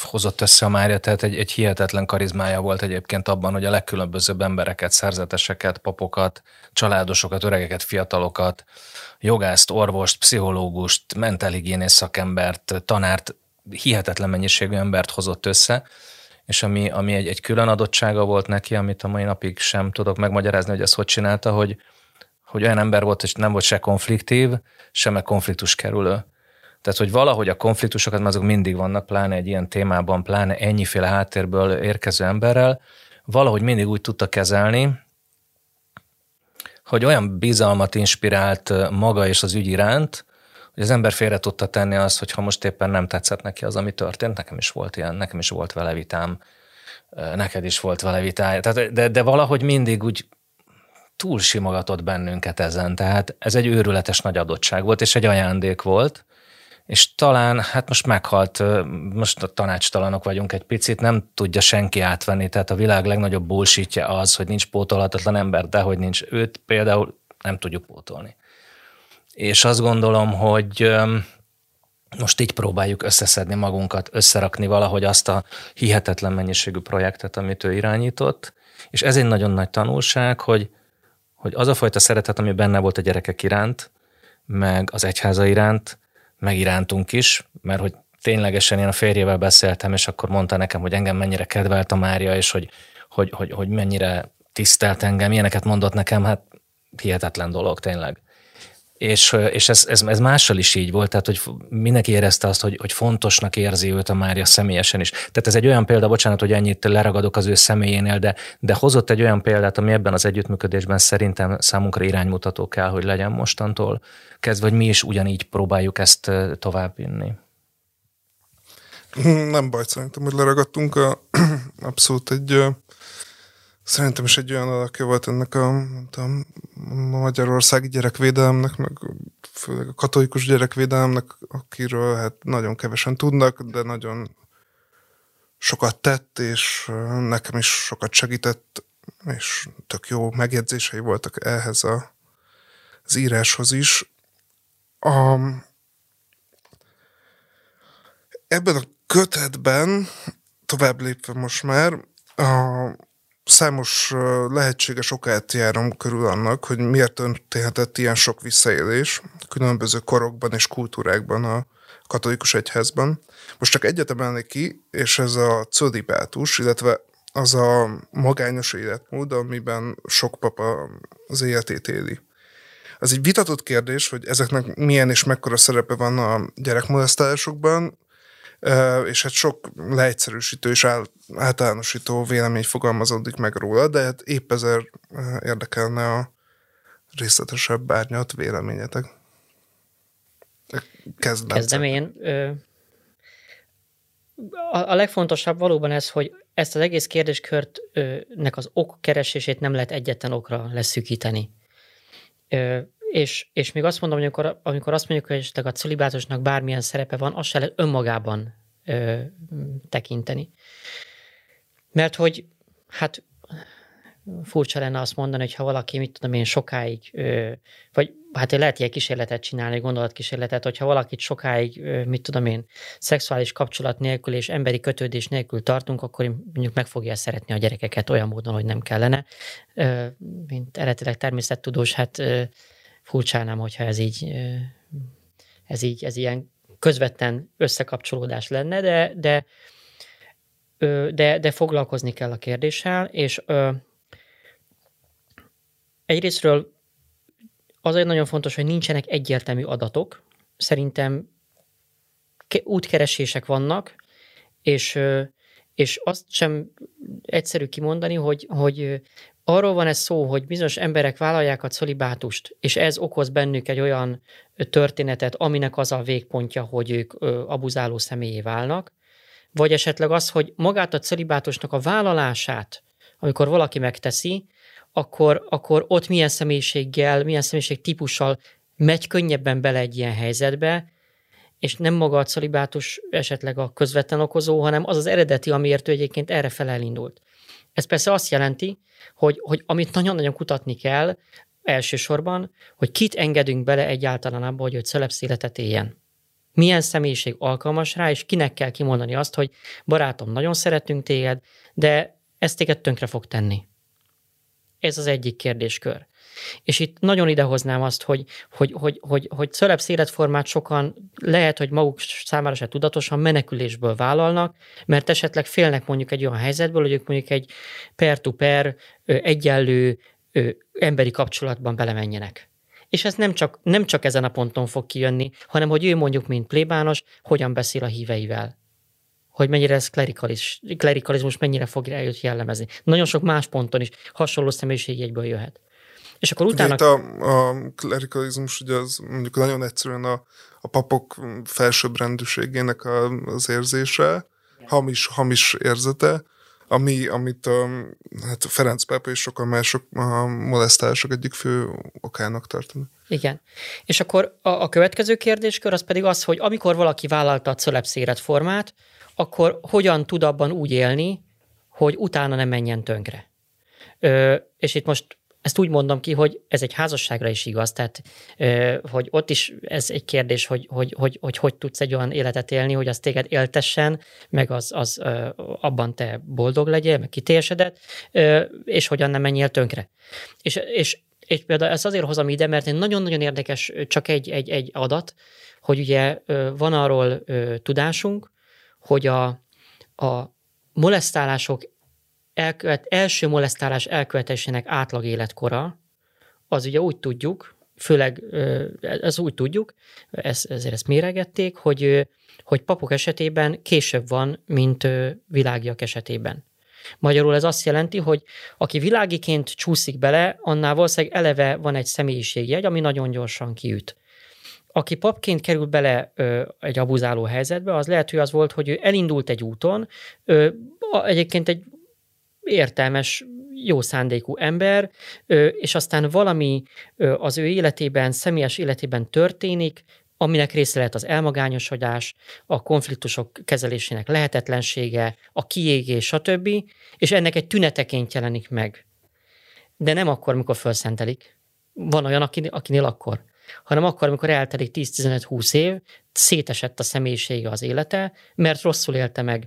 hozott össze a Mária, tehát egy, egy hihetetlen karizmája volt egyébként abban, hogy a legkülönbözőbb embereket, szerzeteseket, papokat, családosokat, öregeket, fiatalokat, jogászt, orvost, pszichológust, mentálhigiénész szakembert, tanárt, hihetetlen mennyiségű embert hozott össze, és ami, ami egy, egy külön adottsága volt neki, amit a mai napig sem tudok megmagyarázni, hogy ezt hogy csinálta, hogy, hogy olyan ember volt, hogy nem volt se konfliktív, sem konfliktus kerülő. Tehát, hogy valahogy a konfliktusokat, mert azok mindig vannak, pláne egy ilyen témában, pláne ennyiféle háttérből érkező emberrel, valahogy mindig úgy tudta kezelni, hogy olyan bizalmat inspirált maga és az ügy iránt, hogy az ember félre tudta tenni azt, hogy ha most éppen nem tetszett neki az, ami történt, nekem is volt ilyen, nekem is volt vele vitám, neked is volt vele vitája, tehát, de, de valahogy mindig úgy túl simogatott bennünket ezen, tehát ez egy őrületes nagy adottság volt, és egy ajándék volt, és talán, hát most meghalt, most a tanácstalanok vagyunk egy picit, nem tudja senki átvenni, tehát a világ legnagyobb bullshitje az, hogy nincs pótolhatatlan ember, de hogy nincs őt, például nem tudjuk pótolni. És azt gondolom, hogy most így próbáljuk összeszedni magunkat, összerakni valahogy azt a hihetetlen mennyiségű projektet, amit ő irányított, és ez egy nagyon nagy tanulság, hogy, hogy az a fajta szeretet, ami benne volt a gyerekek iránt, meg az egyháza iránt, megirántunk is, mert hogy ténylegesen én a férjével beszéltem, és akkor mondta nekem, hogy engem mennyire kedvelt a Mária, és hogy, hogy, hogy, hogy mennyire tisztelt engem, ilyeneket mondott nekem, hát hihetetlen dolog tényleg. És, és ez, ez, ez mással is így volt, tehát hogy mindenki érezte azt, hogy, hogy fontosnak érzi őt a Mária személyesen is. Tehát ez egy olyan példa, bocsánat, hogy ennyit leragadok az ő személyénél, de, de hozott egy olyan példát, ami ebben az együttműködésben szerintem számunkra iránymutató kell, hogy legyen mostantól kezdve, hogy mi is ugyanígy próbáljuk ezt továbbvinni. Nem baj, szerintem, hogy leragadtunk. A, abszolút egy Szerintem is egy olyan alakja volt ennek a, a magyarországi gyerekvédelemnek, meg főleg a katolikus gyerekvédelemnek, akiről hát nagyon kevesen tudnak, de nagyon sokat tett, és nekem is sokat segített, és tök jó megjegyzései voltak ehhez a, az íráshoz is. A, ebben a kötetben, tovább lépve most már, a, számos lehetséges okát járom körül annak, hogy miért történhetett ilyen sok visszaélés különböző korokban és kultúrákban a katolikus egyházban. Most csak egyet emelnék ki, és ez a cölibátus, illetve az a magányos életmód, amiben sok papa az életét éli. Az egy vitatott kérdés, hogy ezeknek milyen és mekkora szerepe van a gyerekmolesztálásokban, és hát sok leegyszerűsítő és általánosító vélemény fogalmazódik meg róla, de hát épp ezért érdekelne a részletesebb árnyat véleményetek. Kezdem, Kezdem én. A legfontosabb valóban ez, hogy ezt az egész kérdéskörtnek az ok keresését nem lehet egyetlen okra leszűkíteni. És, és még azt mondom, hogy amikor, amikor azt mondjuk, hogy esetleg a celibátosnak bármilyen szerepe van, azt se lehet önmagában ö, tekinteni. Mert hogy hát furcsa lenne azt mondani, hogy ha valaki, mit tudom én, sokáig, ö, vagy hát lehet ilyen kísérletet csinálni, gondolatkísérletet, hogyha valakit sokáig, ö, mit tudom én, szexuális kapcsolat nélkül és emberi kötődés nélkül tartunk, akkor mondjuk meg fogja szeretni a gyerekeket olyan módon, hogy nem kellene. Ö, mint eredetileg természettudós, hát furcsálnám, hogyha ez így, ez így, ez ilyen közvetlen összekapcsolódás lenne, de, de, de, de foglalkozni kell a kérdéssel, és egyrésztről azért nagyon fontos, hogy nincsenek egyértelmű adatok. Szerintem útkeresések vannak, és, és azt sem egyszerű kimondani, hogy, hogy arról van ez szó, hogy bizonyos emberek vállalják a colibátust, és ez okoz bennük egy olyan történetet, aminek az a végpontja, hogy ők abuzáló személyé válnak, vagy esetleg az, hogy magát a celibátusnak a vállalását, amikor valaki megteszi, akkor, akkor ott milyen személyiséggel, milyen személyiség típussal megy könnyebben bele egy ilyen helyzetbe, és nem maga a celibátus esetleg a közvetlen okozó, hanem az az eredeti, amiért ő egyébként erre fel elindult. Ez persze azt jelenti, hogy, hogy amit nagyon-nagyon kutatni kell elsősorban, hogy kit engedünk bele egyáltalán abba, hogy ő celebsz életet éljen. Milyen személyiség alkalmas rá, és kinek kell kimondani azt, hogy barátom, nagyon szeretünk téged, de ezt téged tönkre fog tenni. Ez az egyik kérdéskör. És itt nagyon idehoznám azt, hogy, hogy, hogy, hogy, hogy celebsz életformát sokan lehet, hogy maguk számára se tudatosan menekülésből vállalnak, mert esetleg félnek mondjuk egy olyan helyzetből, hogy ők mondjuk egy per-to-per egyenlő emberi kapcsolatban belemenjenek. És ez nem csak, nem csak ezen a ponton fog kijönni, hanem hogy ő mondjuk, mint plébános, hogyan beszél a híveivel hogy mennyire ez klerikalis, klerikalizmus mennyire fog eljött jellemezni. Nagyon sok más ponton is hasonló személyiségjegyből jöhet. És akkor utána... Ugye a, a klerikalizmus ugye az mondjuk nagyon egyszerűen a, a papok felsőbbrendűségének az érzése, hamis, hamis érzete, ami, amit a, hát Ferenc pápa és sokan mások a molesztálások egyik fő okának tartanak. Igen. És akkor a, a következő kérdéskör az pedig az, hogy amikor valaki vállalta a cölepsz életformát, akkor hogyan tud abban úgy élni, hogy utána nem menjen tönkre. Ö, és itt most ezt úgy mondom ki, hogy ez egy házasságra is igaz, tehát hogy ott is ez egy kérdés, hogy hogy, hogy, hogy hogy tudsz egy olyan életet élni, hogy az téged éltessen, meg az, az abban te boldog legyél, meg kitélyesedett, ö, és hogyan nem menjél tönkre. És, és, és például ezt azért hozom ide, mert nagyon-nagyon érdekes csak egy, egy, egy adat, hogy ugye van arról tudásunk, hogy a, a molesztálások elkövet, első molesztálás elkövetésének átlag életkora, az ugye úgy tudjuk, főleg ez úgy tudjuk, ezt, ezért ezt méregették, hogy, hogy papok esetében később van, mint világiak esetében. Magyarul ez azt jelenti, hogy aki világiként csúszik bele, annál valószínűleg eleve van egy személyiségjegy, ami nagyon gyorsan kiüt aki papként kerül bele ö, egy abuzáló helyzetbe, az lehet, hogy az volt, hogy ő elindult egy úton, ö, egyébként egy értelmes, jó szándékú ember, és aztán valami az ő életében, személyes életében történik, aminek része lehet az elmagányosodás, a konfliktusok kezelésének lehetetlensége, a kiégés, stb., és ennek egy tüneteként jelenik meg. De nem akkor, amikor felszentelik. Van olyan, akinél akkor hanem akkor, amikor eltelik 10-15-20 év, szétesett a személyisége az élete, mert rosszul élte meg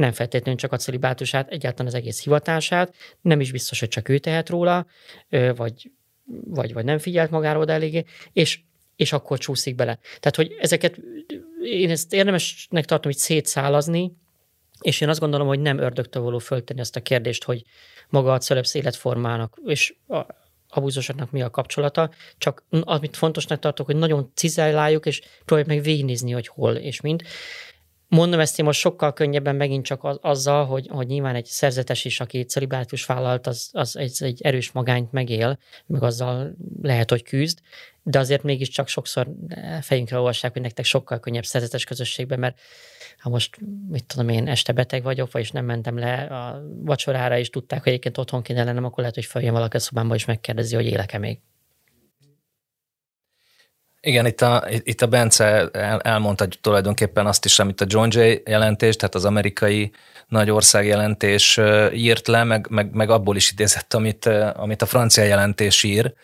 nem feltétlenül csak a celibátusát, egyáltalán az egész hivatását, nem is biztos, hogy csak ő tehet róla, vagy, vagy, vagy nem figyelt magáról oda eléggé, és, és akkor csúszik bele. Tehát, hogy ezeket én ezt érdemesnek tartom, hogy szétszálazni, és én azt gondolom, hogy nem ördögtől való föltenni ezt a kérdést, hogy maga a celebsz életformának, és abúzusoknak mi a kapcsolata, csak amit fontosnak tartok, hogy nagyon cizelláljuk, és próbáljuk meg végignézni, hogy hol és mind. Mondom ezt én most sokkal könnyebben megint csak az, azzal, hogy, hogy nyilván egy szerzetes is, aki celibátus vállalt, az, az egy, egy erős magányt megél, meg azzal lehet, hogy küzd. de azért mégiscsak sokszor fejünkre olvassák, hogy nektek sokkal könnyebb szerzetes közösségben, mert ha most, mit tudom én, este beteg vagyok, vagyis nem mentem le a vacsorára, és tudták, hogy egyébként otthon kéne lennem, akkor lehet, hogy följön valaki a szobámba, és megkérdezi, hogy élek-e még. Igen, itt a, itt a Bence el, elmondta tulajdonképpen azt is, amit a John Jay jelentés, tehát az amerikai nagy ország jelentés írt le, meg, meg, meg abból is idézett, amit, amit a francia jelentés ír,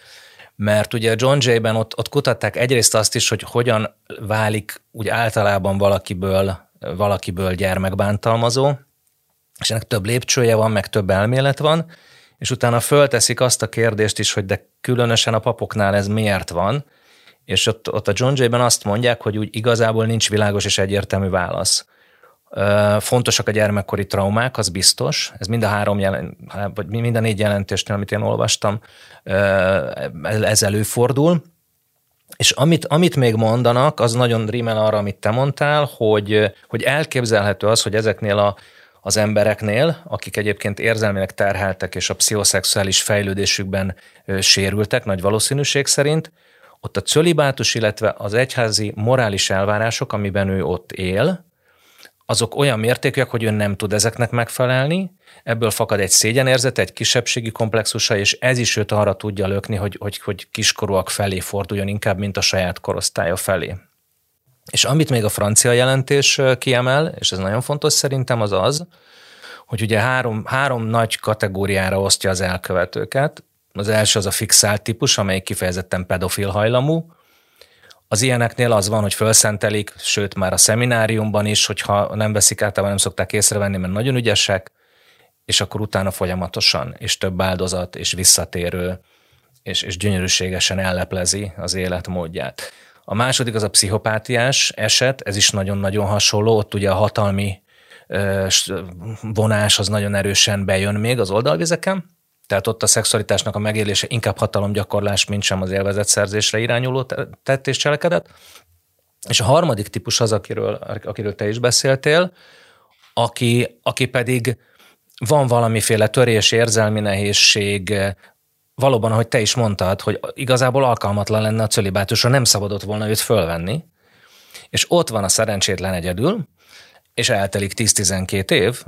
mert ugye John Jay-ben ott, ott kutatták egyrészt azt is, hogy hogyan válik úgy általában valakiből, valakiből gyermekbántalmazó, és ennek több lépcsője van, meg több elmélet van, és utána fölteszik azt a kérdést is, hogy de különösen a papoknál ez miért van, és ott, ott a John Jay-ben azt mondják, hogy úgy igazából nincs világos és egyértelmű válasz. Fontosak a gyermekkori traumák, az biztos. Ez mind a három, jelen, vagy mind a négy jelentésnél, amit én olvastam, ez előfordul. És amit, amit még mondanak, az nagyon rímel arra, amit te mondtál, hogy, hogy elképzelhető az, hogy ezeknél a, az embereknél, akik egyébként érzelmileg terheltek és a pszichoszexuális fejlődésükben sérültek, nagy valószínűség szerint, ott a cölibátus, illetve az egyházi morális elvárások, amiben ő ott él, azok olyan mértékűek, hogy ön nem tud ezeknek megfelelni, ebből fakad egy szégyenérzet, egy kisebbségi komplexusa, és ez is őt arra tudja lökni, hogy, hogy, hogy kiskorúak felé forduljon inkább, mint a saját korosztálya felé. És amit még a francia jelentés kiemel, és ez nagyon fontos szerintem, az az, hogy ugye három, három nagy kategóriára osztja az elkövetőket. Az első az a fixált típus, amely kifejezetten pedofil hajlamú. Az ilyeneknél az van, hogy felszentelik, sőt már a szemináriumban is, hogyha nem veszik általában nem szokták észrevenni, mert nagyon ügyesek, és akkor utána folyamatosan, és több áldozat, és visszatérő, és, és gyönyörűségesen elleplezi az életmódját. A második az a pszichopátiás eset, ez is nagyon-nagyon hasonló, ott ugye a hatalmi vonás az nagyon erősen bejön még az oldalvizeken, tehát ott a szexualitásnak a megélése inkább hatalomgyakorlás, mint sem az élvezetszerzésre irányuló tett és cselekedet. És a harmadik típus az, akiről, akiről te is beszéltél, aki, aki pedig van valamiféle törés, érzelmi nehézség, valóban, ahogy te is mondtad, hogy igazából alkalmatlan lenne a cölibátusra, nem szabadott volna őt fölvenni, és ott van a szerencsétlen egyedül, és eltelik 10-12 év,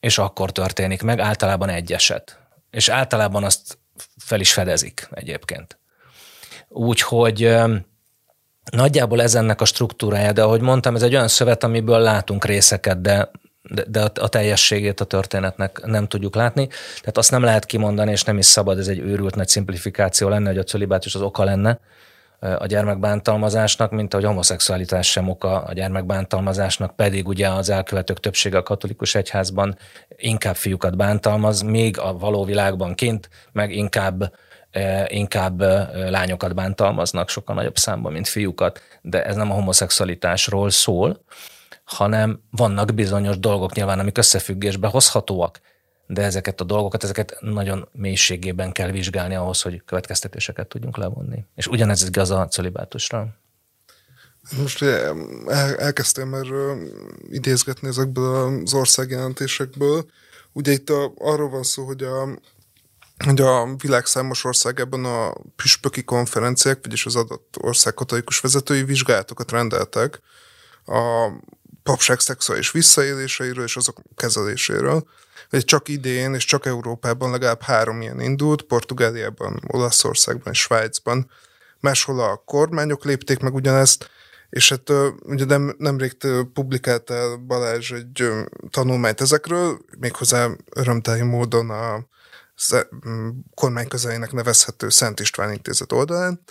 és akkor történik meg általában egy eset és általában azt fel is fedezik egyébként. Úgyhogy nagyjából ez ennek a struktúrája, de ahogy mondtam, ez egy olyan szövet, amiből látunk részeket, de de, de a teljességét a történetnek nem tudjuk látni. Tehát azt nem lehet kimondani, és nem is szabad, ez egy őrült nagy szimplifikáció lenne, hogy a cölibátus az oka lenne a gyermekbántalmazásnak, mint ahogy homoszexualitás sem oka a gyermekbántalmazásnak, pedig ugye az elkövetők többsége a katolikus egyházban inkább fiúkat bántalmaz, még a való világban kint, meg inkább inkább lányokat bántalmaznak sokkal nagyobb számban, mint fiúkat, de ez nem a homoszexualitásról szól, hanem vannak bizonyos dolgok nyilván, amik összefüggésbe hozhatóak de ezeket a dolgokat, ezeket nagyon mélységében kell vizsgálni ahhoz, hogy következtetéseket tudjunk levonni. És ugyanez igaz a celibátusra. Most el, elkezdtem már idézgetni ezekből az országjelentésekből. Ugye itt a, arról van szó, hogy a, hogy a világ számos országában a püspöki konferenciák, vagyis az adott ország katolikus vezetői vizsgálatokat rendeltek a papság szexuális visszaéléseiről és azok kezeléséről hogy csak idén és csak Európában legalább három ilyen indult, Portugáliában, Olaszországban Svájcban. Máshol a kormányok lépték meg ugyanezt, és hát ugye nem, nemrég publikált el Balázs egy tanulmányt ezekről, méghozzá örömteli módon a kormány közelének nevezhető Szent István Intézet oldalán.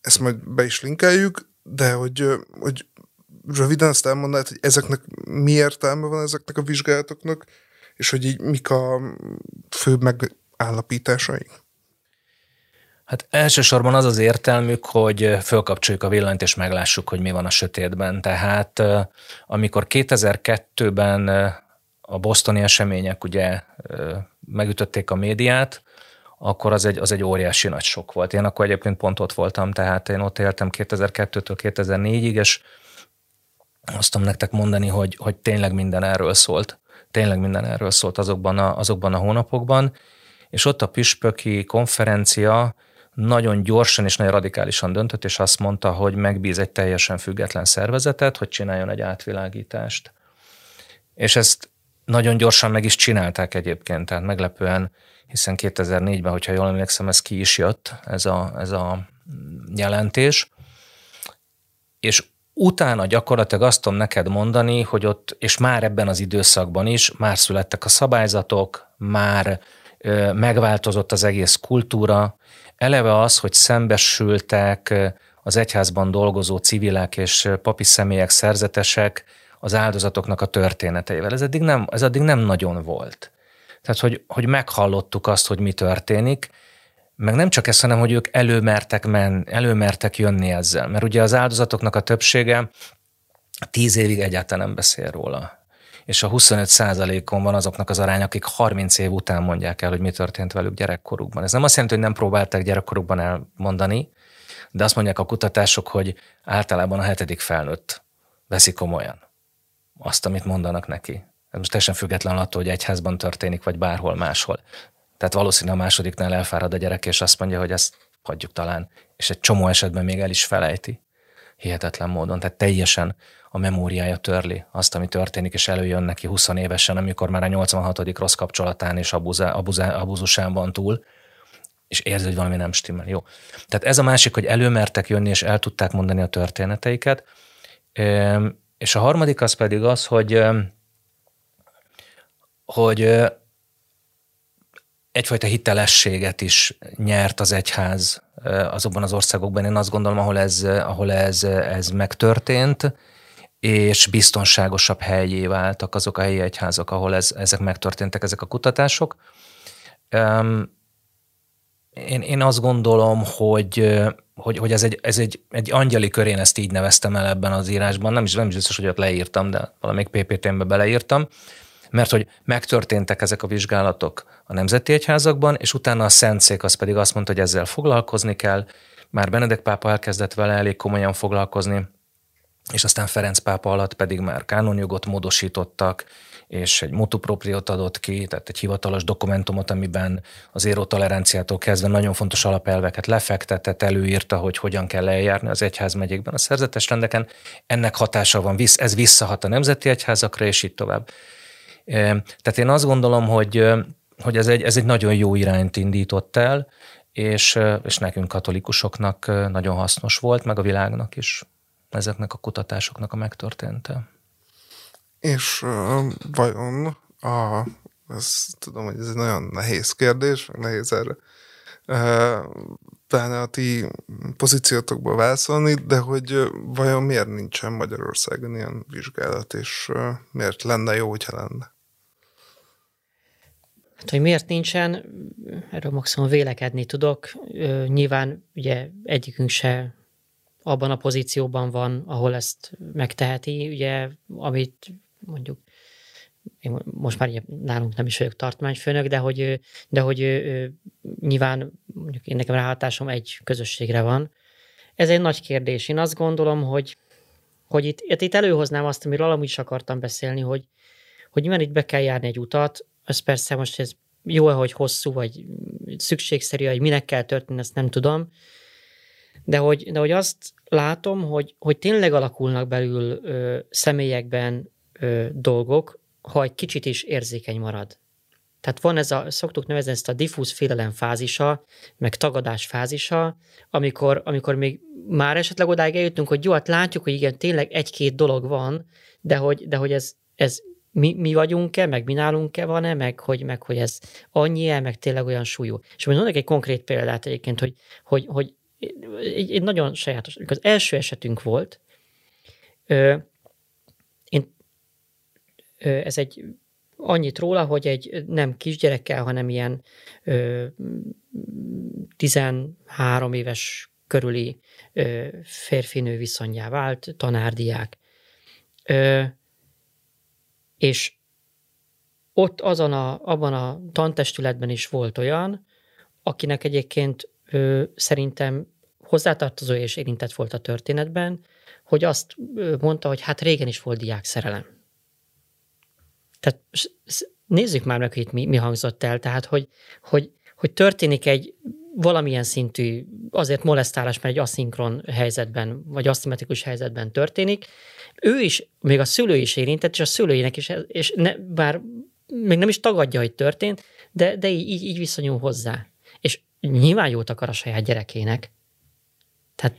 Ezt majd be is linkeljük, de hogy, hogy röviden azt elmondanád, hogy ezeknek mi értelme van ezeknek a vizsgálatoknak, és hogy így mik a főbb megállapításai? Hát elsősorban az az értelmük, hogy fölkapcsoljuk a villanyt, és meglássuk, hogy mi van a sötétben. Tehát amikor 2002-ben a bosztoni események ugye megütötték a médiát, akkor az egy, az egy óriási nagy sok volt. Én akkor egyébként pont ott voltam, tehát én ott éltem 2002-től 2004-ig, és tudom nektek mondani, hogy, hogy tényleg minden erről szólt tényleg minden erről szólt azokban a, azokban a hónapokban, és ott a püspöki konferencia nagyon gyorsan és nagyon radikálisan döntött, és azt mondta, hogy megbíz egy teljesen független szervezetet, hogy csináljon egy átvilágítást. És ezt nagyon gyorsan meg is csinálták egyébként, tehát meglepően, hiszen 2004-ben, hogyha jól emlékszem, ez ki is jött, ez a, ez a jelentés, és utána gyakorlatilag azt tudom neked mondani, hogy ott, és már ebben az időszakban is, már születtek a szabályzatok, már ö, megváltozott az egész kultúra, eleve az, hogy szembesültek az egyházban dolgozó civilek és papi személyek, szerzetesek az áldozatoknak a történeteivel. Ez eddig nem, ez eddig nem nagyon volt. Tehát, hogy, hogy meghallottuk azt, hogy mi történik, meg nem csak ezt, hanem hogy ők előmertek, men, előmertek jönni ezzel. Mert ugye az áldozatoknak a többsége tíz évig egyáltalán nem beszél róla. És a 25 százalékon van azoknak az arány, akik 30 év után mondják el, hogy mi történt velük gyerekkorukban. Ez nem azt jelenti, hogy nem próbálták gyerekkorukban elmondani, de azt mondják a kutatások, hogy általában a hetedik felnőtt veszi komolyan azt, amit mondanak neki. Ez most teljesen független attól, hogy egyházban történik, vagy bárhol máshol. Tehát valószínűleg a másodiknál elfárad a gyerek, és azt mondja, hogy ezt hagyjuk talán. És egy csomó esetben még el is felejti. Hihetetlen módon. Tehát teljesen a memóriája törli azt, ami történik, és előjön neki 20 évesen, amikor már a 86. rossz kapcsolatán és abuzá, van túl, és érzi, hogy valami nem stimmel. Jó. Tehát ez a másik, hogy előmertek jönni, és el tudták mondani a történeteiket. És a harmadik az pedig az, hogy hogy egyfajta hitelességet is nyert az egyház azokban az országokban. Én azt gondolom, ahol ez, ahol ez, ez megtörtént, és biztonságosabb helyé váltak azok a helyi egyházak, ahol ez, ezek megtörténtek, ezek a kutatások. Én, én azt gondolom, hogy, hogy, hogy ez, egy, ez egy, egy angyali kör, én ezt így neveztem el ebben az írásban, nem is, nem is biztos, hogy ott leírtam, de valamelyik PPT-be beleírtam, mert hogy megtörténtek ezek a vizsgálatok a nemzeti egyházakban, és utána a Szentszék az pedig azt mondta, hogy ezzel foglalkozni kell, már Benedek pápa elkezdett vele elég komolyan foglalkozni, és aztán Ferenc pápa alatt pedig már kánonjogot módosítottak, és egy motopropriót adott ki, tehát egy hivatalos dokumentumot, amiben az érotoleranciától kezdve nagyon fontos alapelveket lefektetett, előírta, hogy hogyan kell eljárni az egyházmegyékben a szerzetes rendeken. Ennek hatása van, ez visszahat a nemzeti egyházakra, és így tovább. Tehát én azt gondolom, hogy, hogy ez, egy, ez egy nagyon jó irányt indított el, és, és nekünk katolikusoknak nagyon hasznos volt, meg a világnak is ezeknek a kutatásoknak a megtörténte. És uh, vajon a, ez, tudom, hogy ez egy nagyon nehéz kérdés, nehéz erre pláne a ti pozíciótokból válaszolni, de hogy vajon miért nincsen Magyarországon ilyen vizsgálat, és miért lenne jó, hogyha lenne? Hát, hogy miért nincsen, erről maximum vélekedni tudok. Nyilván ugye egyikünk se abban a pozícióban van, ahol ezt megteheti, ugye, amit mondjuk én most már nálunk nem is vagyok tartományfőnök, de hogy, de hogy nyilván mondjuk én nekem ráhatásom egy közösségre van. Ez egy nagy kérdés. Én azt gondolom, hogy, hogy itt, itt előhoznám azt, amiről amúgy is akartam beszélni, hogy, hogy nyilván itt be kell járni egy utat, az persze most ez jó-e, hogy hosszú, vagy szükségszerű, hogy minek kell történni, ezt nem tudom, de hogy, de hogy azt látom, hogy, hogy tényleg alakulnak belül ö, személyekben ö, dolgok, ha egy kicsit is érzékeny marad. Tehát van ez a, szoktuk nevezni ezt a diffúz félelem fázisa, meg tagadás fázisa, amikor, amikor még már esetleg odáig eljutunk, hogy jó, hát látjuk, hogy igen, tényleg egy-két dolog van, de hogy, de hogy ez, ez mi, mi vagyunk-e, meg mi nálunk-e van-e, meg hogy, meg hogy ez annyi-e, meg tényleg olyan súlyú. És most mondok egy konkrét példát egyébként, hogy, hogy, hogy egy, egy nagyon sajátos. Az első esetünk volt, ö, én, ö, ez egy annyit róla, hogy egy nem kisgyerekkel, hanem ilyen ö, 13 éves körüli férfinő viszonyjá vált, tanárdiák. Ö, és ott azon a, abban a tantestületben is volt olyan, akinek egyébként ő, szerintem hozzátartozó és érintett volt a történetben, hogy azt mondta, hogy hát régen is volt diák szerelem. Tehát nézzük már meg, hogy itt mi, mi hangzott el. Tehát, hogy, hogy, hogy történik egy valamilyen szintű, azért molesztálás, mert egy aszinkron helyzetben, vagy aszimmetrikus helyzetben történik, ő is, még a szülő is érintett, és a szülőinek is, és ne, bár még nem is tagadja, hogy történt, de, de így, így, viszonyul hozzá. És nyilván jót akar a saját gyerekének. Tehát,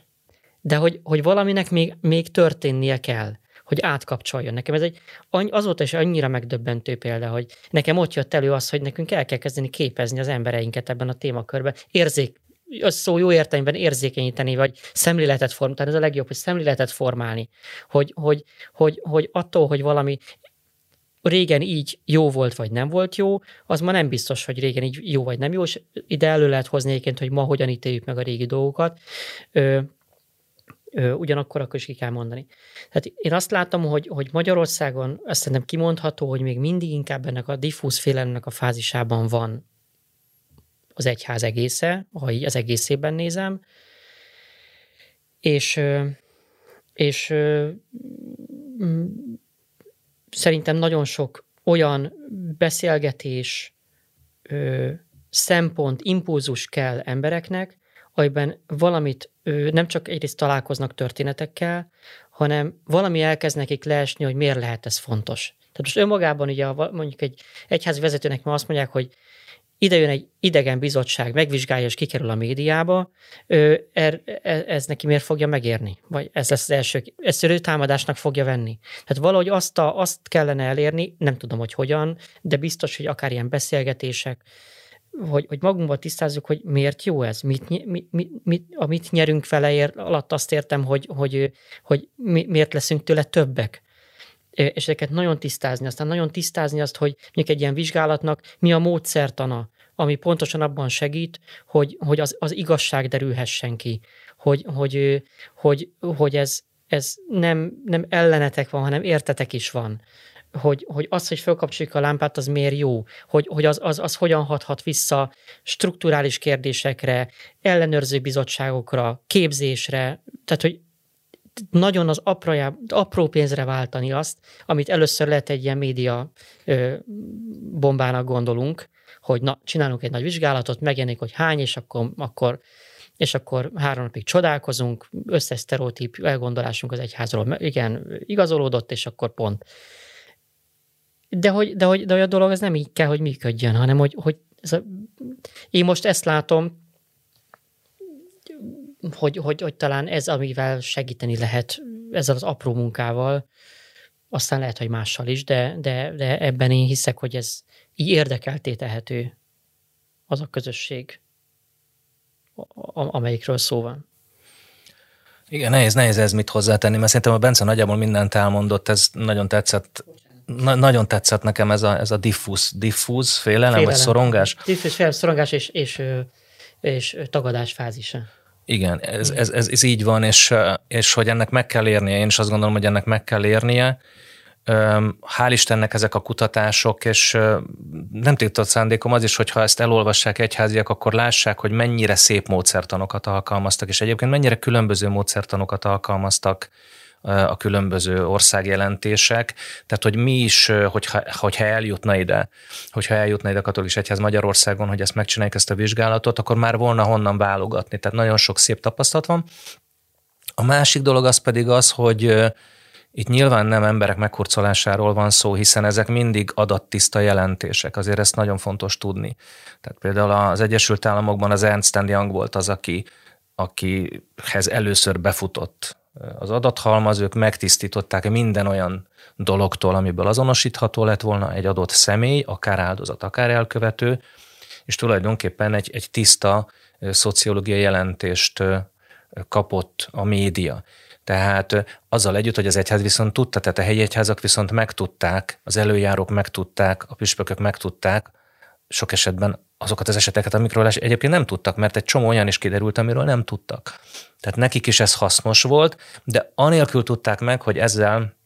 de hogy, hogy valaminek még, még történnie kell hogy átkapcsoljon. Nekem ez egy, azóta is annyira megdöbbentő példa, hogy nekem ott jött elő az, hogy nekünk el kell kezdeni képezni az embereinket ebben a témakörben. Érzék, az szó jó értelemben érzékenyíteni, vagy szemléletet formálni, ez a legjobb, hogy szemléletet formálni, hogy, hogy, hogy, hogy attól, hogy valami régen így jó volt, vagy nem volt jó, az ma nem biztos, hogy régen így jó, vagy nem jó, és ide elő lehet hozni egyébként, hogy ma hogyan ítéljük meg a régi dolgokat ugyanakkor akkor is ki kell mondani. Tehát én azt látom, hogy, hogy Magyarországon azt szerintem kimondható, hogy még mindig inkább ennek a diffúz félelemnek a fázisában van az egyház egésze, ha így az egészében nézem, és, és szerintem nagyon sok olyan beszélgetés, szempont, impulzus kell embereknek, amiben valamit nem csak egyrészt találkoznak történetekkel, hanem valami elkezd nekik leesni, hogy miért lehet ez fontos. Tehát most önmagában ugye mondjuk egy egyházi vezetőnek ma azt mondják, hogy ide jön egy idegen bizottság, megvizsgálja és kikerül a médiába, er, e, ez neki miért fogja megérni? Vagy ez lesz az első, ezt ő támadásnak fogja venni. Tehát valahogy azt, a, azt kellene elérni, nem tudom, hogy hogyan, de biztos, hogy akár ilyen beszélgetések, hogy, hogy magunkban tisztázzuk, hogy miért jó ez, mit, mit, mit, mit, amit nyerünk vele ér, alatt azt értem, hogy, hogy, hogy mi, miért leszünk tőle többek. És ezeket nagyon tisztázni, aztán nagyon tisztázni azt, hogy mondjuk egy ilyen vizsgálatnak mi a módszertana, ami pontosan abban segít, hogy, hogy az, az igazság derülhessen ki, hogy, hogy, hogy, hogy ez, ez nem, nem ellenetek van, hanem értetek is van hogy, hogy az, hogy felkapcsoljuk a lámpát, az miért jó, hogy, hogy az, az, az hogyan hathat vissza strukturális kérdésekre, ellenőrző bizottságokra, képzésre, tehát hogy nagyon az aprójá, apró pénzre váltani azt, amit először lehet egy ilyen média ö, bombának gondolunk, hogy na, csinálunk egy nagy vizsgálatot, megjelenik, hogy hány, és akkor, akkor és akkor három napig csodálkozunk, összes sztereotíp elgondolásunk az egyházról, igen, igazolódott, és akkor pont. De hogy, de, hogy, de hogy a dolog az nem így kell, hogy működjön, hanem hogy, hogy ez a, én most ezt látom, hogy, hogy, hogy talán ez, amivel segíteni lehet ezzel az apró munkával, aztán lehet, hogy mással is, de, de, de ebben én hiszek, hogy ez így érdekelté tehető az a közösség, amelyikről szó van. Igen, nehéz, nehéz ez mit hozzátenni, mert szerintem a Bence nagyjából mindent elmondott, ez nagyon tetszett na, nagyon tetszett nekem ez a, ez a diffúz, diffúz félelem, félelem, vagy szorongás. Diffúz félelem, szorongás és, és, és tagadás fázisa. Igen, ez, ez, ez, ez így van, és, és hogy ennek meg kell érnie, én is azt gondolom, hogy ennek meg kell érnie. Hál' Istennek ezek a kutatások, és nem tiltott szándékom az is, hogy ha ezt elolvassák egyháziak, akkor lássák, hogy mennyire szép módszertanokat alkalmaztak, és egyébként mennyire különböző módszertanokat alkalmaztak a különböző országjelentések, tehát hogy mi is, hogyha, hogyha eljutna ide, hogyha eljutna ide a katolikus egyház Magyarországon, hogy ezt megcsináljuk ezt a vizsgálatot, akkor már volna honnan válogatni. Tehát nagyon sok szép tapasztalat van. A másik dolog az pedig az, hogy itt nyilván nem emberek meghurcolásáról van szó, hiszen ezek mindig adattiszta jelentések, azért ezt nagyon fontos tudni. Tehát például az Egyesült Államokban az Ernst Young volt az, aki, akihez először befutott az adathalmaz, ők megtisztították minden olyan dologtól, amiből azonosítható lett volna egy adott személy, akár áldozat, akár elkövető, és tulajdonképpen egy, egy tiszta szociológiai jelentést kapott a média. Tehát azzal együtt, hogy az egyház viszont tudta, tehát a helyi egyházak viszont megtudták, az előjárók megtudták, a püspökök megtudták, sok esetben azokat az eseteket, amikről egyébként nem tudtak, mert egy csomó olyan is kiderült, amiről nem tudtak. Tehát nekik is ez hasznos volt, de anélkül tudták meg, hogy ezzel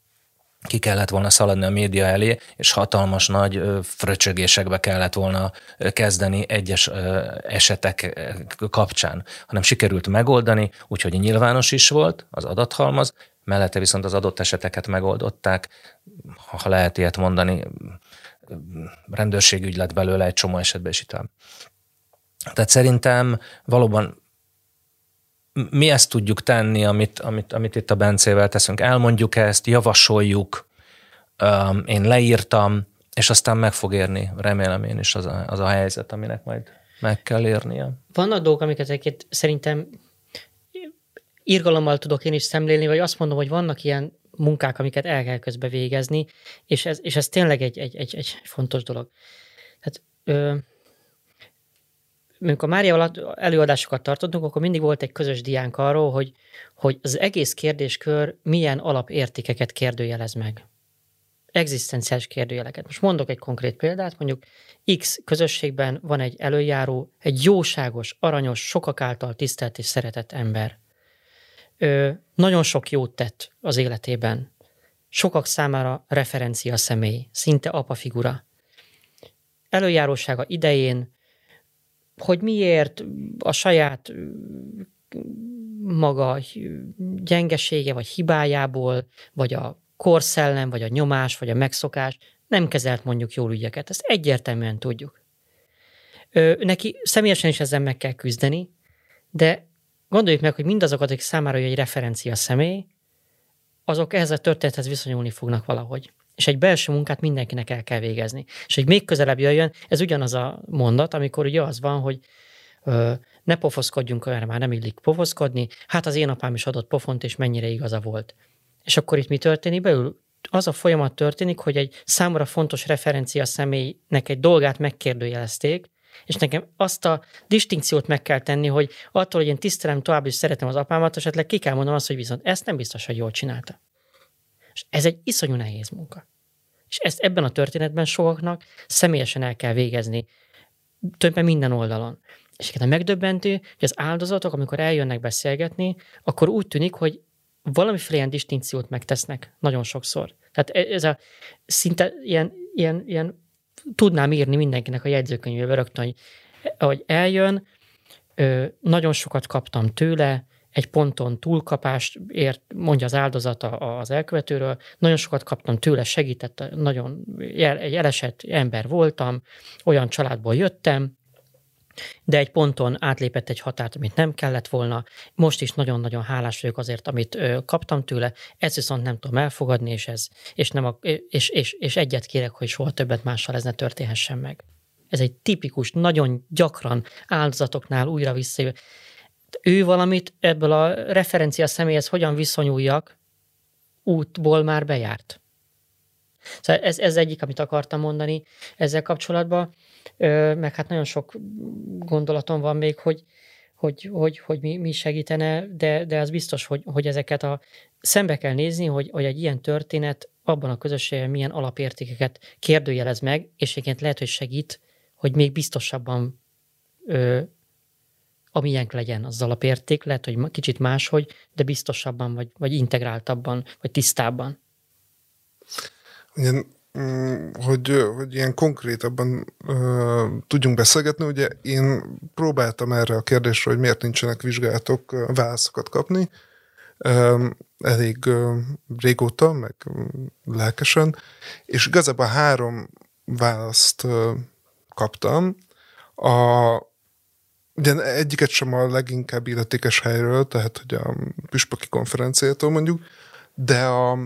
ki kellett volna szaladni a média elé, és hatalmas nagy fröcsögésekbe kellett volna kezdeni egyes esetek kapcsán, hanem sikerült megoldani, úgyhogy nyilvános is volt az adathalmaz, mellette viszont az adott eseteket megoldották, ha lehet ilyet mondani, rendőrségügy lett belőle egy csomó esetben is itt. Tehát szerintem valóban mi ezt tudjuk tenni, amit, amit, amit itt a Bencével teszünk. Elmondjuk ezt, javasoljuk, én leírtam, és aztán meg fog érni, remélem én is az a, az a helyzet, aminek majd meg kell érnie. Vannak dolgok, amiket egyébként szerintem írgalommal tudok én is szemlélni, vagy azt mondom, hogy vannak ilyen munkák, amiket el kell közbe végezni, és ez, és ez tényleg egy, egy, egy, egy fontos dolog. Tehát, ö, amikor Mária előadásokat tartottunk, akkor mindig volt egy közös diánk arról, hogy, hogy az egész kérdéskör milyen alapértékeket kérdőjelez meg. Egzisztenciális kérdőjeleket. Most mondok egy konkrét példát, mondjuk X közösségben van egy előjáró, egy jóságos, aranyos, sokak által tisztelt és szeretett ember. Nagyon sok jót tett az életében. Sokak számára referencia személy, szinte apa figura. Előjárósága idején hogy miért a saját maga gyengesége, vagy hibájából, vagy a korszellem, vagy a nyomás, vagy a megszokás nem kezelt mondjuk jól ügyeket. Ezt egyértelműen tudjuk. Ö, neki személyesen is ezzel meg kell küzdeni, de gondoljuk meg, hogy mindazok, akik számára egy referencia személy, azok ehhez a történethez viszonyulni fognak valahogy és egy belső munkát mindenkinek el kell végezni. És hogy még közelebb jöjjön, ez ugyanaz a mondat, amikor ugye az van, hogy ö, ne pofoszkodjunk, erre már nem illik pofoszkodni, hát az én apám is adott pofont, és mennyire igaza volt. És akkor itt mi történik belül? Az a folyamat történik, hogy egy számomra fontos referencia személynek egy dolgát megkérdőjelezték, és nekem azt a distinkciót meg kell tenni, hogy attól, hogy én tisztelem tovább is szeretem az apámat, esetleg ki kell mondanom azt, hogy viszont ezt nem biztos, hogy jól csinálta. És ez egy iszonyú nehéz munka. És ezt ebben a történetben sokaknak személyesen el kell végezni, többen minden oldalon. És a megdöbbentő, hogy az áldozatok, amikor eljönnek beszélgetni, akkor úgy tűnik, hogy valamiféle ilyen distinkciót megtesznek nagyon sokszor. Tehát e- ez a szinte ilyen, ilyen, ilyen tudnám írni mindenkinek a jegyzőkönyvébe rögtön, hogy, eljön, nagyon sokat kaptam tőle, egy ponton túlkapást ért, mondja az áldozata az elkövetőről, nagyon sokat kaptam tőle, segített, nagyon egy elesett ember voltam, olyan családból jöttem, de egy ponton átlépett egy határt, amit nem kellett volna. Most is nagyon-nagyon hálás vagyok azért, amit ö, kaptam tőle, ezt viszont nem tudom elfogadni, és, ez, és, nem a, és, és, és egyet kérek, hogy soha többet mással ez ne történhessen meg. Ez egy tipikus, nagyon gyakran áldozatoknál újra visszajövő ő valamit ebből a referencia személyhez hogyan viszonyuljak, útból már bejárt. Szóval ez, ez egyik, amit akartam mondani ezzel kapcsolatban, meg hát nagyon sok gondolatom van még, hogy, hogy, hogy, hogy mi, mi segítene, de, de az biztos, hogy, hogy ezeket a szembe kell nézni, hogy, hogy egy ilyen történet abban a közösségben milyen alapértékeket kérdőjelez meg, és egyébként lehet, hogy segít, hogy még biztosabban ö, amilyen legyen az alapérték, lehet, hogy kicsit máshogy, de biztosabban, vagy, vagy integráltabban, vagy tisztábban. Mm, hogy, hogy ilyen konkrétabban uh, tudjunk beszélgetni, ugye én próbáltam erre a kérdésre, hogy miért nincsenek vizsgálatok, válaszokat kapni, uh, elég uh, régóta, meg uh, lelkesen, és igazából három választ uh, kaptam. A, Ugye egyiket sem a leginkább illetékes helyről, tehát hogy a püspöki konferenciától mondjuk, de a,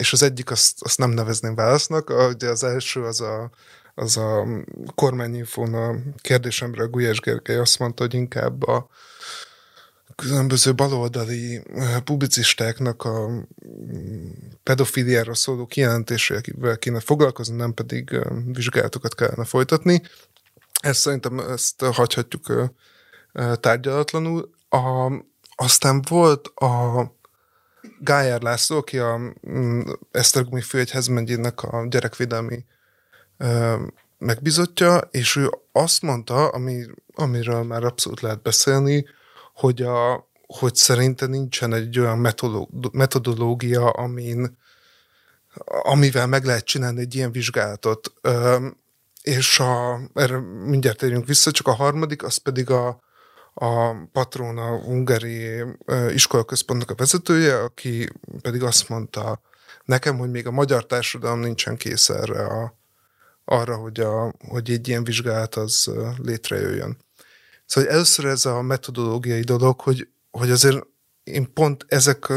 és az egyik azt, azt nem nevezném válasznak, ugye az első az a, az a kormányinfón a kérdésemre a Gulyás Gergely azt mondta, hogy inkább a különböző baloldali publicistáknak a pedofiliára szóló kijelentésével kéne foglalkozni, nem pedig vizsgálatokat kellene folytatni. Ezt szerintem ezt hagyhatjuk tárgyalatlanul. A, aztán volt a Gájár László, aki a mm, Esztergomi főegyhezmegyének a gyerekvédelmi megbizotja, és ő azt mondta, ami, amiről már abszolút lehet beszélni, hogy, a, hogy szerinte nincsen egy olyan metodológia, amin, amivel meg lehet csinálni egy ilyen vizsgálatot. És a, erre mindjárt térjünk vissza, csak a harmadik, az pedig a, a patron, a hungari iskolaközpontnak a vezetője, aki pedig azt mondta nekem, hogy még a magyar társadalom nincsen kész erre a, arra, hogy, a, hogy egy ilyen vizsgálat az létrejöjjön. Szóval először ez a metodológiai dolog, hogy, hogy azért én pont ezek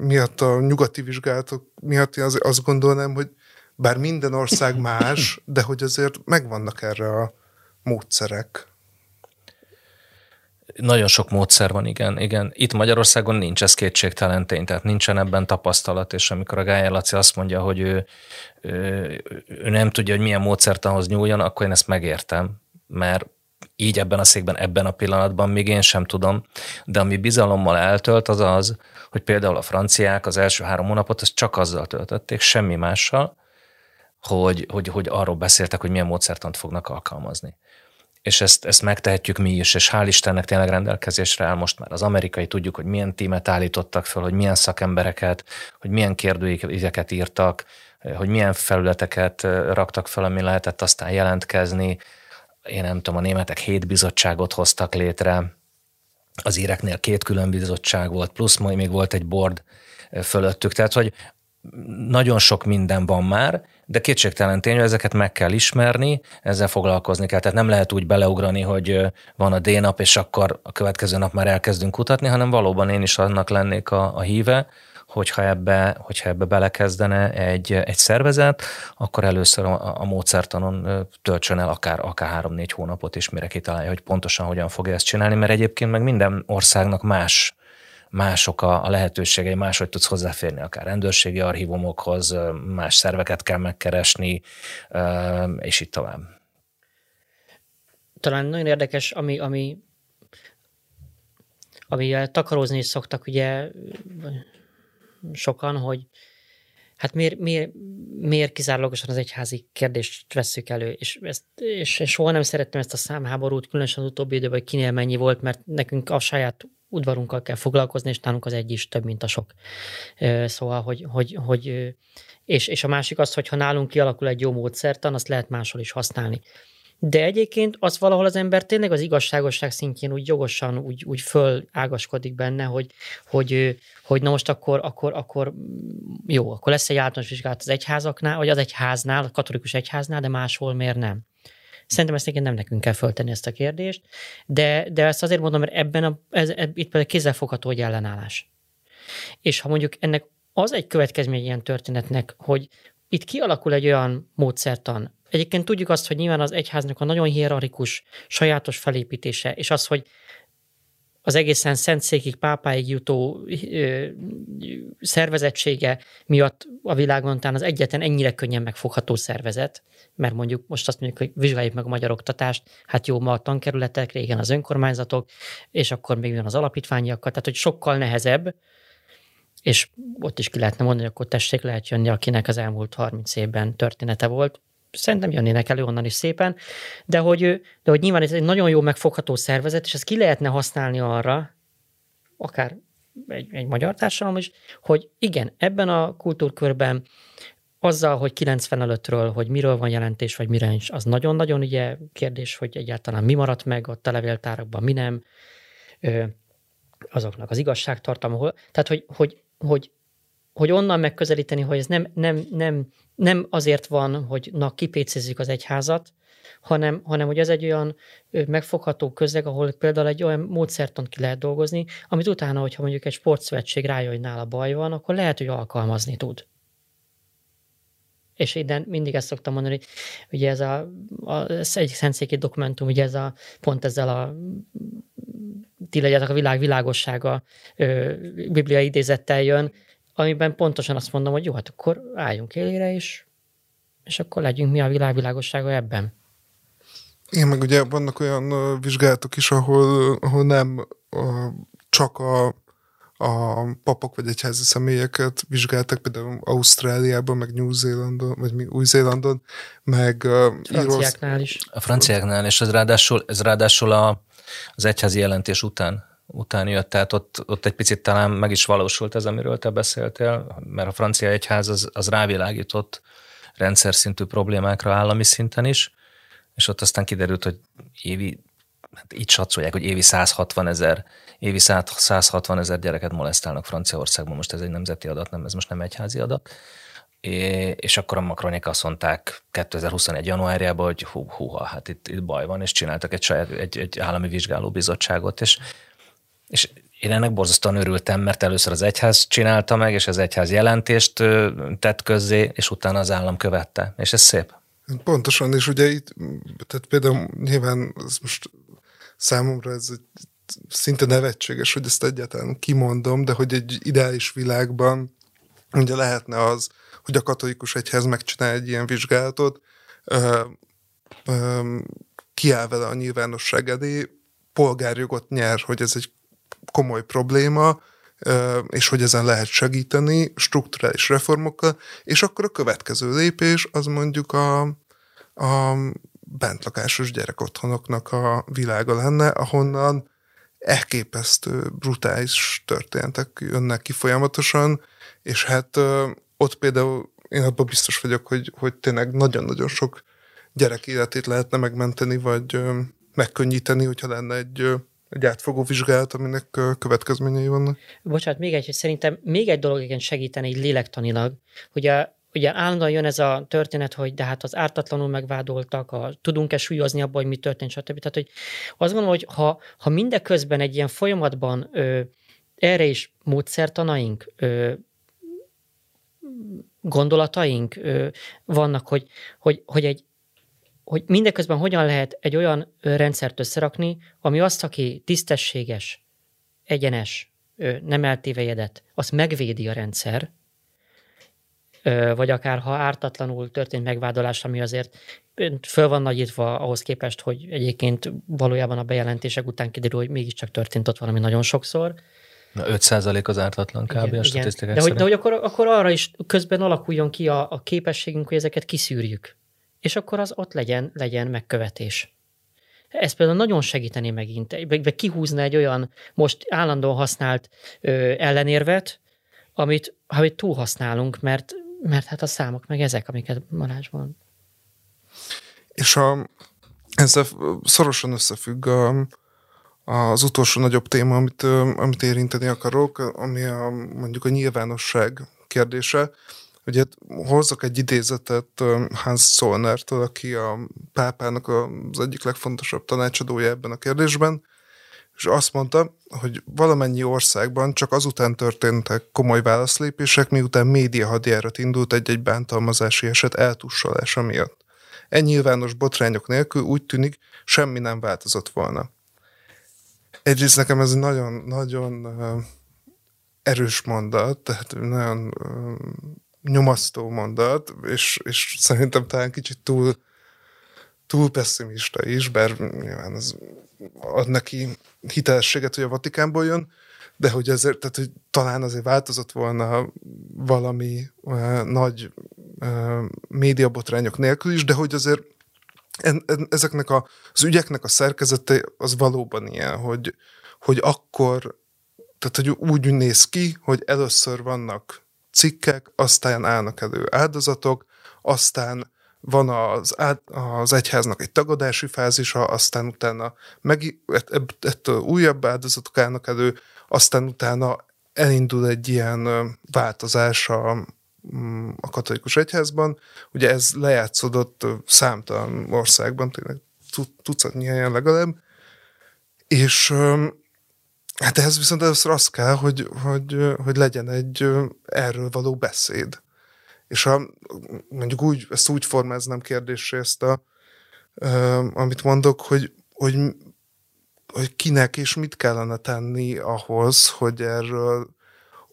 miatt a nyugati vizsgálatok miatt én azt gondolnám, hogy bár minden ország más, de hogy azért megvannak erre a módszerek. Nagyon sok módszer van, igen. igen. Itt Magyarországon nincs ez kétségtelen tény, tehát nincsen ebben tapasztalat, és amikor a Gájel Laci azt mondja, hogy ő, ő, ő nem tudja, hogy milyen módszert ahhoz nyúljon, akkor én ezt megértem, mert így ebben a székben, ebben a pillanatban még én sem tudom, de ami bizalommal eltölt, az az, hogy például a franciák az első három hónapot azt csak azzal töltötték, semmi mással, hogy, hogy, hogy arról beszéltek, hogy milyen módszertant fognak alkalmazni. És ezt, ezt megtehetjük mi is, és hál' Istennek tényleg rendelkezésre áll most már az amerikai, tudjuk, hogy milyen tímet állítottak föl, hogy milyen szakembereket, hogy milyen kérdőíveket írtak, hogy milyen felületeket raktak fel, ami lehetett aztán jelentkezni. Én nem tudom, a németek hét bizottságot hoztak létre, az íreknél két külön bizottság volt, plusz majd még volt egy board fölöttük. Tehát, hogy nagyon sok minden van már, de kétségtelen tény, hogy ezeket meg kell ismerni, ezzel foglalkozni kell. Tehát nem lehet úgy beleugrani, hogy van a D-nap, és akkor a következő nap már elkezdünk kutatni, hanem valóban én is annak lennék a, a híve, hogyha ebbe, hogyha ebbe belekezdene egy, egy szervezet, akkor először a, a módszertanon töltsön el akár, akár három-négy hónapot is, mire kitalálja, hogy pontosan hogyan fogja ezt csinálni, mert egyébként meg minden országnak más mások a, a lehetőségei, máshogy tudsz hozzáférni akár rendőrségi archívumokhoz, más szerveket kell megkeresni, és így tovább. Talán nagyon érdekes, ami, ami, ami takarózni is szoktak ugye sokan, hogy hát miért, miért, miért kizárólagosan az egyházi kérdést vesszük elő, és, ezt, és, és soha nem szerettem ezt a számháborút, különösen az utóbbi időben, hogy kinél mennyi volt, mert nekünk a saját udvarunkkal kell foglalkozni, és nálunk az egy is több, mint a sok. Szóval, hogy, hogy, hogy és, és a másik az, hogy ha nálunk kialakul egy jó módszertan, azt lehet máshol is használni. De egyébként az valahol az ember tényleg az igazságosság szintjén úgy jogosan úgy, úgy fölágaskodik benne, hogy, hogy, hogy na most akkor, akkor, akkor jó, akkor lesz egy általános vizsgálat az egyházaknál, vagy az egyháznál, a katolikus egyháznál, de máshol miért nem? Szerintem ezt nem nekünk kell föltenni ezt a kérdést, de, de ezt azért mondom, mert ebben a, ez, ez, itt például kézzelfogható egy ellenállás. És ha mondjuk ennek az egy következmény ilyen történetnek, hogy itt kialakul egy olyan módszertan, Egyébként tudjuk azt, hogy nyilván az egyháznak a nagyon hierarchikus, sajátos felépítése, és az, hogy az egészen szentszékig, pápáig jutó ö, szervezettsége miatt a világon talán az egyetlen ennyire könnyen megfogható szervezet, mert mondjuk most azt mondjuk, hogy vizsgáljuk meg a magyar oktatást, hát jó, ma a tankerületek, régen az önkormányzatok, és akkor még jön az alapítványiakkal, tehát hogy sokkal nehezebb, és ott is ki lehetne mondani, hogy akkor tessék lehet jönni, akinek az elmúlt 30 évben története volt, szerintem jönnének elő onnan is szépen, de hogy, de hogy nyilván ez egy nagyon jó megfogható szervezet, és ezt ki lehetne használni arra, akár egy, egy magyar társadalom is, hogy igen, ebben a kultúrkörben azzal, hogy 95-ről, hogy miről van jelentés, vagy mire is, az nagyon-nagyon ugye kérdés, hogy egyáltalán mi maradt meg ott a levéltárakban, mi nem, azoknak az igazságtartalma. Tehát, hogy, hogy, hogy, hogy onnan megközelíteni, hogy ez nem, nem, nem, nem azért van, hogy na, kipécézzük az egyházat, hanem, hanem hogy ez egy olyan megfogható közeg, ahol például egy olyan módszertant ki lehet dolgozni, amit utána, hogyha mondjuk egy sportszövetség rájön, hogy nála baj van, akkor lehet, hogy alkalmazni tud. És innen mindig ezt szoktam mondani, hogy ugye ez a, a ez egy szentszéki dokumentum, ugye ez a, pont ezzel a ti legyetek a világ világossága ö, bibliai idézettel jön, amiben pontosan azt mondom, hogy jó, hát akkor álljunk élére, és, és akkor legyünk mi a világ világossága ebben. Igen, meg ugye vannak olyan vizsgálatok is, ahol, ahol nem csak a a papok vagy egyházi személyeket vizsgáltak, például Ausztráliában, meg New Zealandon, vagy Új-Zélandon, meg franciáknál is. A franciáknál, és ez ráadásul, ez ráadásul a, az egyházi jelentés után után jött, tehát ott, ott egy picit talán meg is valósult ez, amiről te beszéltél, mert a francia egyház az, az rávilágított rendszer szintű problémákra állami szinten is, és ott aztán kiderült, hogy évi hát így satszolják, hogy évi 160 ezer, évi 160 ezer gyereket molesztálnak Franciaországban, most ez egy nemzeti adat, nem, ez most nem egyházi adat. és akkor a Macronik azt mondták 2021. januárjában, hogy hú, húha, hát itt, itt baj van, és csináltak egy, saját, egy, egy állami vizsgálóbizottságot, és, és én ennek borzasztóan örültem, mert először az egyház csinálta meg, és az egyház jelentést tett közzé, és utána az állam követte, és ez szép. Pontosan, és ugye itt, tehát például nyilván ez most számomra ez egy szinte nevetséges, hogy ezt egyáltalán kimondom, de hogy egy ideális világban ugye lehetne az, hogy a katolikus egyház megcsinál egy ilyen vizsgálatot, ö, ö, kiáll vele a nyilvánosság elé, polgárjogot nyer, hogy ez egy komoly probléma, és hogy ezen lehet segíteni strukturális reformokkal, és akkor a következő lépés az mondjuk a, a bentlakásos gyerekotthonoknak a világa lenne, ahonnan elképesztő, brutális történetek jönnek ki folyamatosan, és hát ott például én abban biztos vagyok, hogy, hogy tényleg nagyon-nagyon sok gyerek életét lehetne megmenteni, vagy megkönnyíteni, hogyha lenne egy, egy átfogó vizsgálat, aminek következményei vannak. Bocsánat, még egy, szerintem még egy dolog igen segíteni így lélektanilag, hogy a, ugye állandóan jön ez a történet, hogy de hát az ártatlanul megvádoltak, a, tudunk-e súlyozni abban, hogy mi történt, stb. Tehát, hogy azt gondolom, hogy ha, ha mindeközben egy ilyen folyamatban ö, erre is módszertanaink, ö, gondolataink ö, vannak, hogy, hogy, hogy egy hogy mindeközben hogyan lehet egy olyan rendszert összerakni, ami azt, aki tisztességes, egyenes, nem eltévejedett, azt megvédi a rendszer, vagy akár ha ártatlanul történt megvádolás, ami azért föl van nagyítva ahhoz képest, hogy egyébként valójában a bejelentések után kiderül, hogy mégiscsak történt ott valami nagyon sokszor. Na 5% az ártatlan kb. Igen, a statisztikák De hogy, de hogy akkor, akkor arra is közben alakuljon ki a, a képességünk, hogy ezeket kiszűrjük. És akkor az ott legyen, legyen megkövetés. Ez például nagyon segíteni megint, vagy kihúzna egy olyan most állandóan használt ö, ellenérvet, amit, amit túl használunk, mert mert hát a számok meg ezek, amiket Marázs van. És a, ezzel szorosan összefügg a, az utolsó nagyobb téma, amit, amit érinteni akarok, ami a, mondjuk a nyilvánosság kérdése. Ugye hozzak egy idézetet Hans Zollnertől, aki a pápának az egyik legfontosabb tanácsadója ebben a kérdésben, és azt mondta, hogy valamennyi országban csak azután történtek komoly válaszlépések, miután média hadjárat indult egy-egy bántalmazási eset eltussolása miatt. Ennyi nyilvános botrányok nélkül úgy tűnik, semmi nem változott volna. Egyrészt nekem ez nagyon, nagyon erős mondat, tehát nagyon nyomasztó mondat, és, és szerintem talán kicsit túl, túl pessimista is, bár nyilván ez ad neki hitelességet, hogy a Vatikánból jön, de hogy ezért, tehát hogy talán azért változott volna valami uh, nagy uh, médiabotrányok nélkül is, de hogy azért en, en, ezeknek a, az ügyeknek a szerkezete az valóban ilyen, hogy, hogy akkor, tehát hogy úgy néz ki, hogy először vannak cikkek, aztán állnak elő áldozatok, aztán van az, az egyháznak egy tagadási fázisa, aztán utána meg, ettől újabb áldozatok állnak elő, aztán utána elindul egy ilyen változás a, mm, a katolikus egyházban. Ugye ez lejátszódott számtalan országban, tényleg tucatnyi helyen legalább, és hát ehhez viszont először az kell, hogy, hogy, hogy legyen egy erről való beszéd. És ha mondjuk úgy, ezt úgy formáznám kérdésre ezt a, amit mondok, hogy, hogy, hogy kinek és mit kellene tenni ahhoz, hogy erről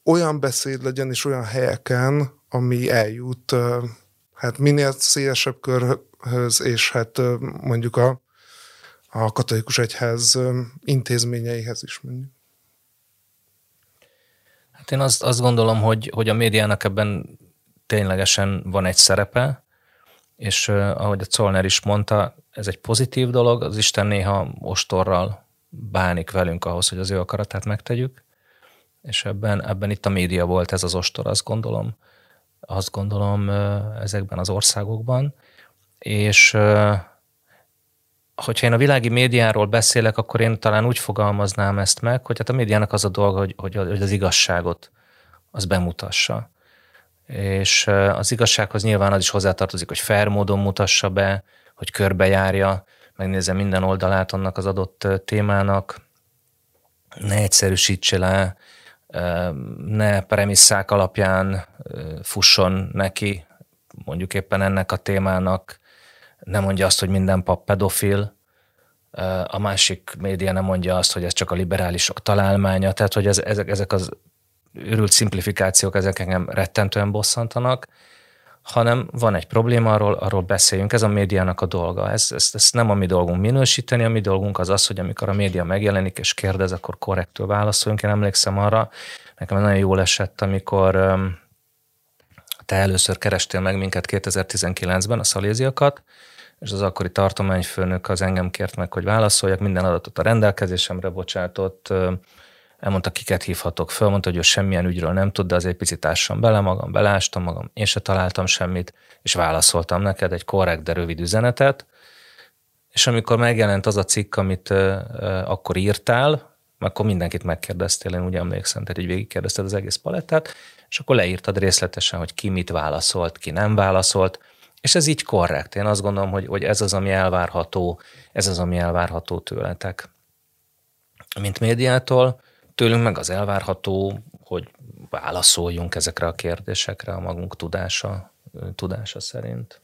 olyan beszéd legyen és olyan helyeken, ami eljut hát minél szélesebb körhöz, és hát mondjuk a, a katolikus egyház intézményeihez is mondjuk. Hát én azt, azt gondolom, hogy, hogy a médiának ebben ténylegesen van egy szerepe, és ahogy a Zollner is mondta, ez egy pozitív dolog, az Isten néha ostorral bánik velünk ahhoz, hogy az ő akaratát megtegyük, és ebben, ebben itt a média volt ez az ostor, azt gondolom, azt gondolom ezekben az országokban, és hogyha én a világi médiáról beszélek, akkor én talán úgy fogalmaznám ezt meg, hogy hát a médiának az a dolga, hogy, hogy, hogy az igazságot az bemutassa. És az igazsághoz nyilván az is hozzátartozik, hogy fair módon mutassa be, hogy körbejárja, megnézze minden oldalát annak az adott témának, ne egyszerűsítse le, ne premisszák alapján fusson neki, mondjuk éppen ennek a témának, ne mondja azt, hogy minden pap pedofil, a másik média nem mondja azt, hogy ez csak a liberálisok találmánya, tehát hogy ez, ezek, ezek az őrült szimplifikációk, ezek engem rettentően bosszantanak, hanem van egy probléma, arról, arról beszéljünk. Ez a médiának a dolga. Ez, ez, ez nem a mi dolgunk minősíteni, a mi dolgunk az az, hogy amikor a média megjelenik és kérdez, akkor korrektül válaszoljunk. Én emlékszem arra, nekem nagyon jól esett, amikor te először kerestél meg minket 2019-ben, a szaléziakat, és az akkori tartományfőnök az engem kért meg, hogy válaszoljak, minden adatot a rendelkezésemre bocsátott, elmondta, kiket hívhatok föl, mondta, hogy ő semmilyen ügyről nem tud, de azért picit ássam bele magam, belástam magam, én se találtam semmit, és válaszoltam neked egy korrekt, de rövid üzenetet, és amikor megjelent az a cikk, amit akkor írtál, akkor mindenkit megkérdeztél, én úgy emlékszem, tehát így végigkérdezted az egész palettát, és akkor leírtad részletesen, hogy ki mit válaszolt, ki nem válaszolt, és ez így korrekt. Én azt gondolom, hogy, hogy ez az, ami elvárható, ez az, ami elvárható tőletek. Mint médiától, tőlünk meg az elvárható, hogy válaszoljunk ezekre a kérdésekre a magunk tudása, tudása szerint.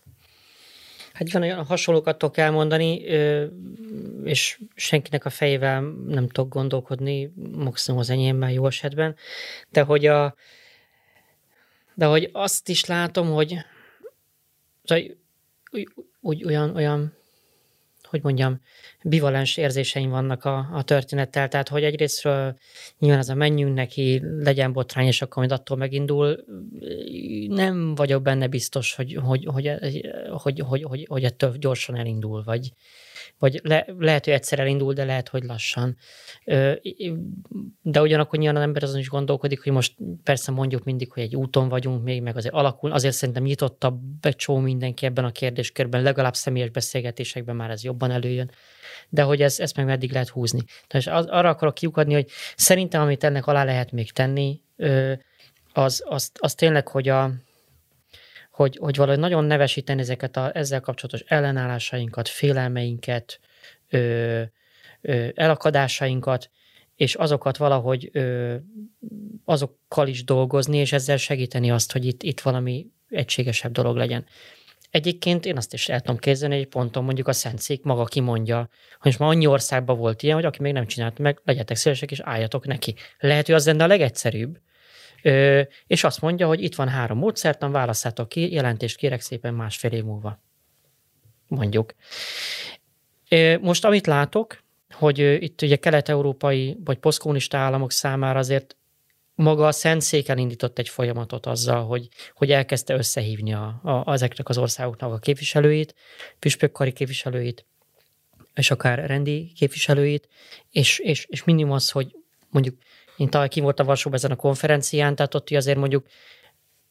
Hát van olyan hasonlókat tudok elmondani, és senkinek a fejével nem tudok gondolkodni, maximum az enyémben jó esetben, de hogy, a, de hogy azt is látom, hogy úgy, olyan, olyan hogy mondjam, bivalens érzéseim vannak a, a történettel, tehát hogy egyrésztről nyilván ez a menjünk neki, legyen botrány, és akkor majd attól megindul, nem vagyok benne biztos, hogy, hogy, hogy, hogy, hogy, hogy, hogy ettől gyorsan elindul, vagy, vagy le, lehet, hogy egyszer elindul, de lehet, hogy lassan. De ugyanakkor nyilván az ember azon is gondolkodik, hogy most persze mondjuk mindig, hogy egy úton vagyunk még, meg azért alakul, azért szerintem nyitottabb becsó mindenki ebben a kérdéskörben, legalább személyes beszélgetésekben már ez jobban előjön, de hogy ez, ezt meg meddig lehet húzni. Tehát az, arra akarok kiukadni, hogy szerintem, amit ennek alá lehet még tenni, az, az, az tényleg, hogy a, hogy, hogy valahogy nagyon nevesíteni ezeket a ezzel kapcsolatos ellenállásainkat, félelmeinket, ö, ö, elakadásainkat, és azokat valahogy ö, azokkal is dolgozni, és ezzel segíteni azt, hogy itt, itt valami egységesebb dolog legyen. Egyébként én azt is el tudom képzelni, hogy ponton mondjuk a Szentszék maga kimondja, hogy most már annyi országban volt ilyen, hogy aki még nem csinált meg, legyetek szívesek, és álljatok neki. Lehet, hogy az lenne a legegyszerűbb, és azt mondja, hogy itt van három módszertan, válasszátok ki, jelentést kérek szépen másfél év múlva. Mondjuk. Most amit látok, hogy itt ugye kelet-európai vagy posztkommunista államok számára azért maga a Szentszék elindított egy folyamatot azzal, hogy, hogy elkezdte összehívni a, a, ezeknek az országoknak a képviselőit, püspökkari képviselőit, és akár rendi képviselőit, és, és, és minimum az, hogy mondjuk én talán ki voltam Varsóban ezen a konferencián, tehát ott azért mondjuk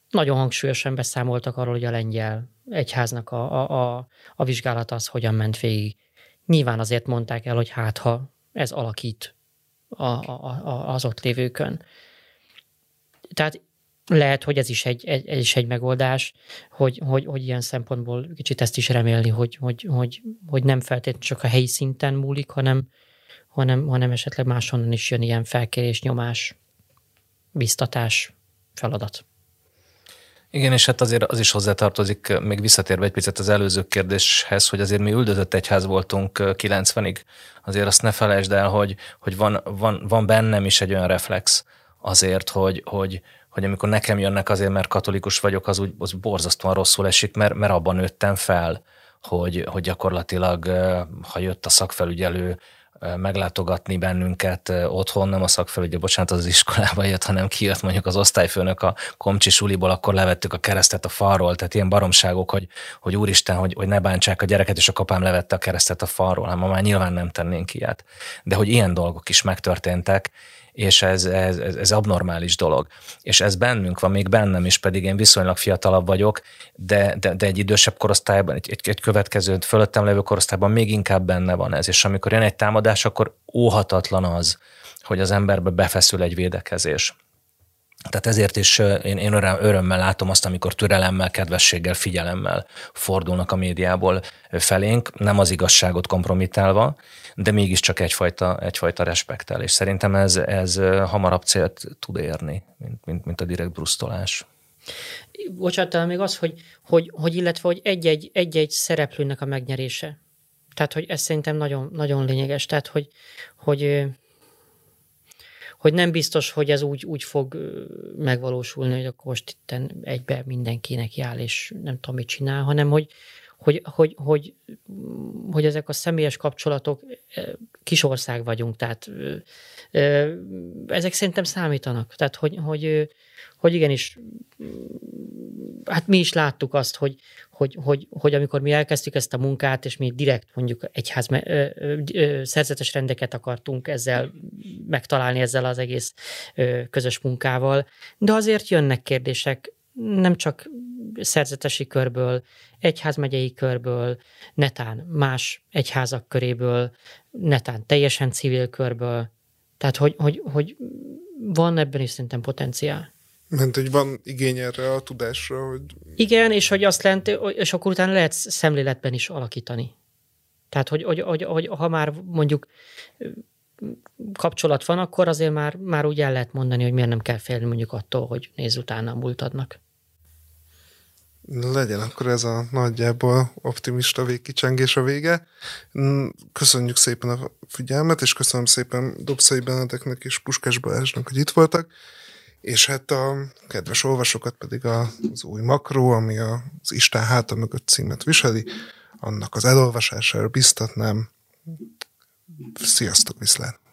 nagyon hangsúlyosan beszámoltak arról, hogy a lengyel egyháznak a, a, a, a vizsgálata az hogyan ment végig. Nyilván azért mondták el, hogy hát ha ez alakít a, a, a, az ott lévőkön. Tehát lehet, hogy ez is egy, egy, ez is egy megoldás, hogy, hogy, hogy ilyen szempontból kicsit ezt is remélni, hogy, hogy, hogy, hogy nem feltétlenül csak a helyi szinten múlik, hanem, hanem, hanem esetleg máshonnan is jön ilyen felkérés, nyomás, biztatás, feladat. Igen, és hát azért az is hozzátartozik, még visszatérve egy picit az előző kérdéshez, hogy azért mi üldözött egyház voltunk 90-ig. Azért azt ne felejtsd el, hogy, hogy van, van, van bennem is egy olyan reflex azért, hogy, hogy, hogy amikor nekem jönnek azért, mert katolikus vagyok, az úgy az borzasztóan rosszul esik, mert, mert abban nőttem fel, hogy, hogy gyakorlatilag, ha jött a szakfelügyelő, meglátogatni bennünket otthon, nem a szakfelügyelő, bocsánat, az iskolába jött, hanem kijött mondjuk az osztályfőnök a komcsi suliból, akkor levettük a keresztet a falról, tehát ilyen baromságok, hogy, hogy úristen, hogy, hogy ne bántsák a gyereket, és a kapám levette a keresztet a falról, hát ma már nyilván nem tennénk ilyet. De hogy ilyen dolgok is megtörténtek, és ez, ez, ez abnormális dolog. És ez bennünk van, még bennem is, pedig én viszonylag fiatalabb vagyok, de, de, de egy idősebb korosztályban, egy, egy, egy következő fölöttem levő korosztályban még inkább benne van ez. És amikor jön egy támadás, akkor óhatatlan az, hogy az emberbe befeszül egy védekezés. Tehát ezért is én, én örömmel látom azt, amikor türelemmel, kedvességgel, figyelemmel fordulnak a médiából felénk, nem az igazságot kompromitálva, de mégiscsak egyfajta, egyfajta respektel, és szerintem ez, ez hamarabb célt tud érni, mint, mint, mint a direkt brusztolás. Bocsánat, talán még az, hogy, hogy, hogy illetve, hogy egy-egy, egy-egy szereplőnek a megnyerése. Tehát, hogy ez szerintem nagyon, nagyon lényeges. Tehát, hogy, hogy hogy nem biztos, hogy ez úgy, úgy fog megvalósulni, hogy akkor most itt egybe mindenkinek jár, és nem tudom, mit csinál, hanem hogy, hogy, hogy, hogy, hogy ezek a személyes kapcsolatok, kis ország vagyunk, tehát ezek szerintem számítanak. Tehát, hogy, hogy, hogy igenis, hát mi is láttuk azt, hogy, hogy, hogy, hogy amikor mi elkezdtük ezt a munkát, és mi direkt mondjuk egyház ö, ö, szerzetes rendeket akartunk ezzel megtalálni ezzel az egész ö, közös munkával, de azért jönnek kérdések, nem csak szerzetesi körből, egyházmegyei körből, netán más egyházak köréből, netán teljesen civil körből. Tehát, hogy, hogy, hogy van ebben is szerintem potenciál. Mert hogy van igény erre a tudásra, hogy... Igen, és hogy azt lent, és akkor utána lehet szemléletben is alakítani. Tehát, hogy, hogy, hogy, hogy ha már mondjuk kapcsolat van, akkor azért már, már úgy el lehet mondani, hogy miért nem kell félni mondjuk attól, hogy néz utána a múltadnak. Legyen akkor ez a nagyjából optimista végkicsengés a vége. Köszönjük szépen a figyelmet, és köszönöm szépen Dobszai Benedeknek és Puskás Balázsnak, hogy itt voltak. És hát a kedves olvasókat pedig az új makró, ami az Isten háta mögött címet viseli, annak az elolvasására biztatnám. Sziasztok, viszlát!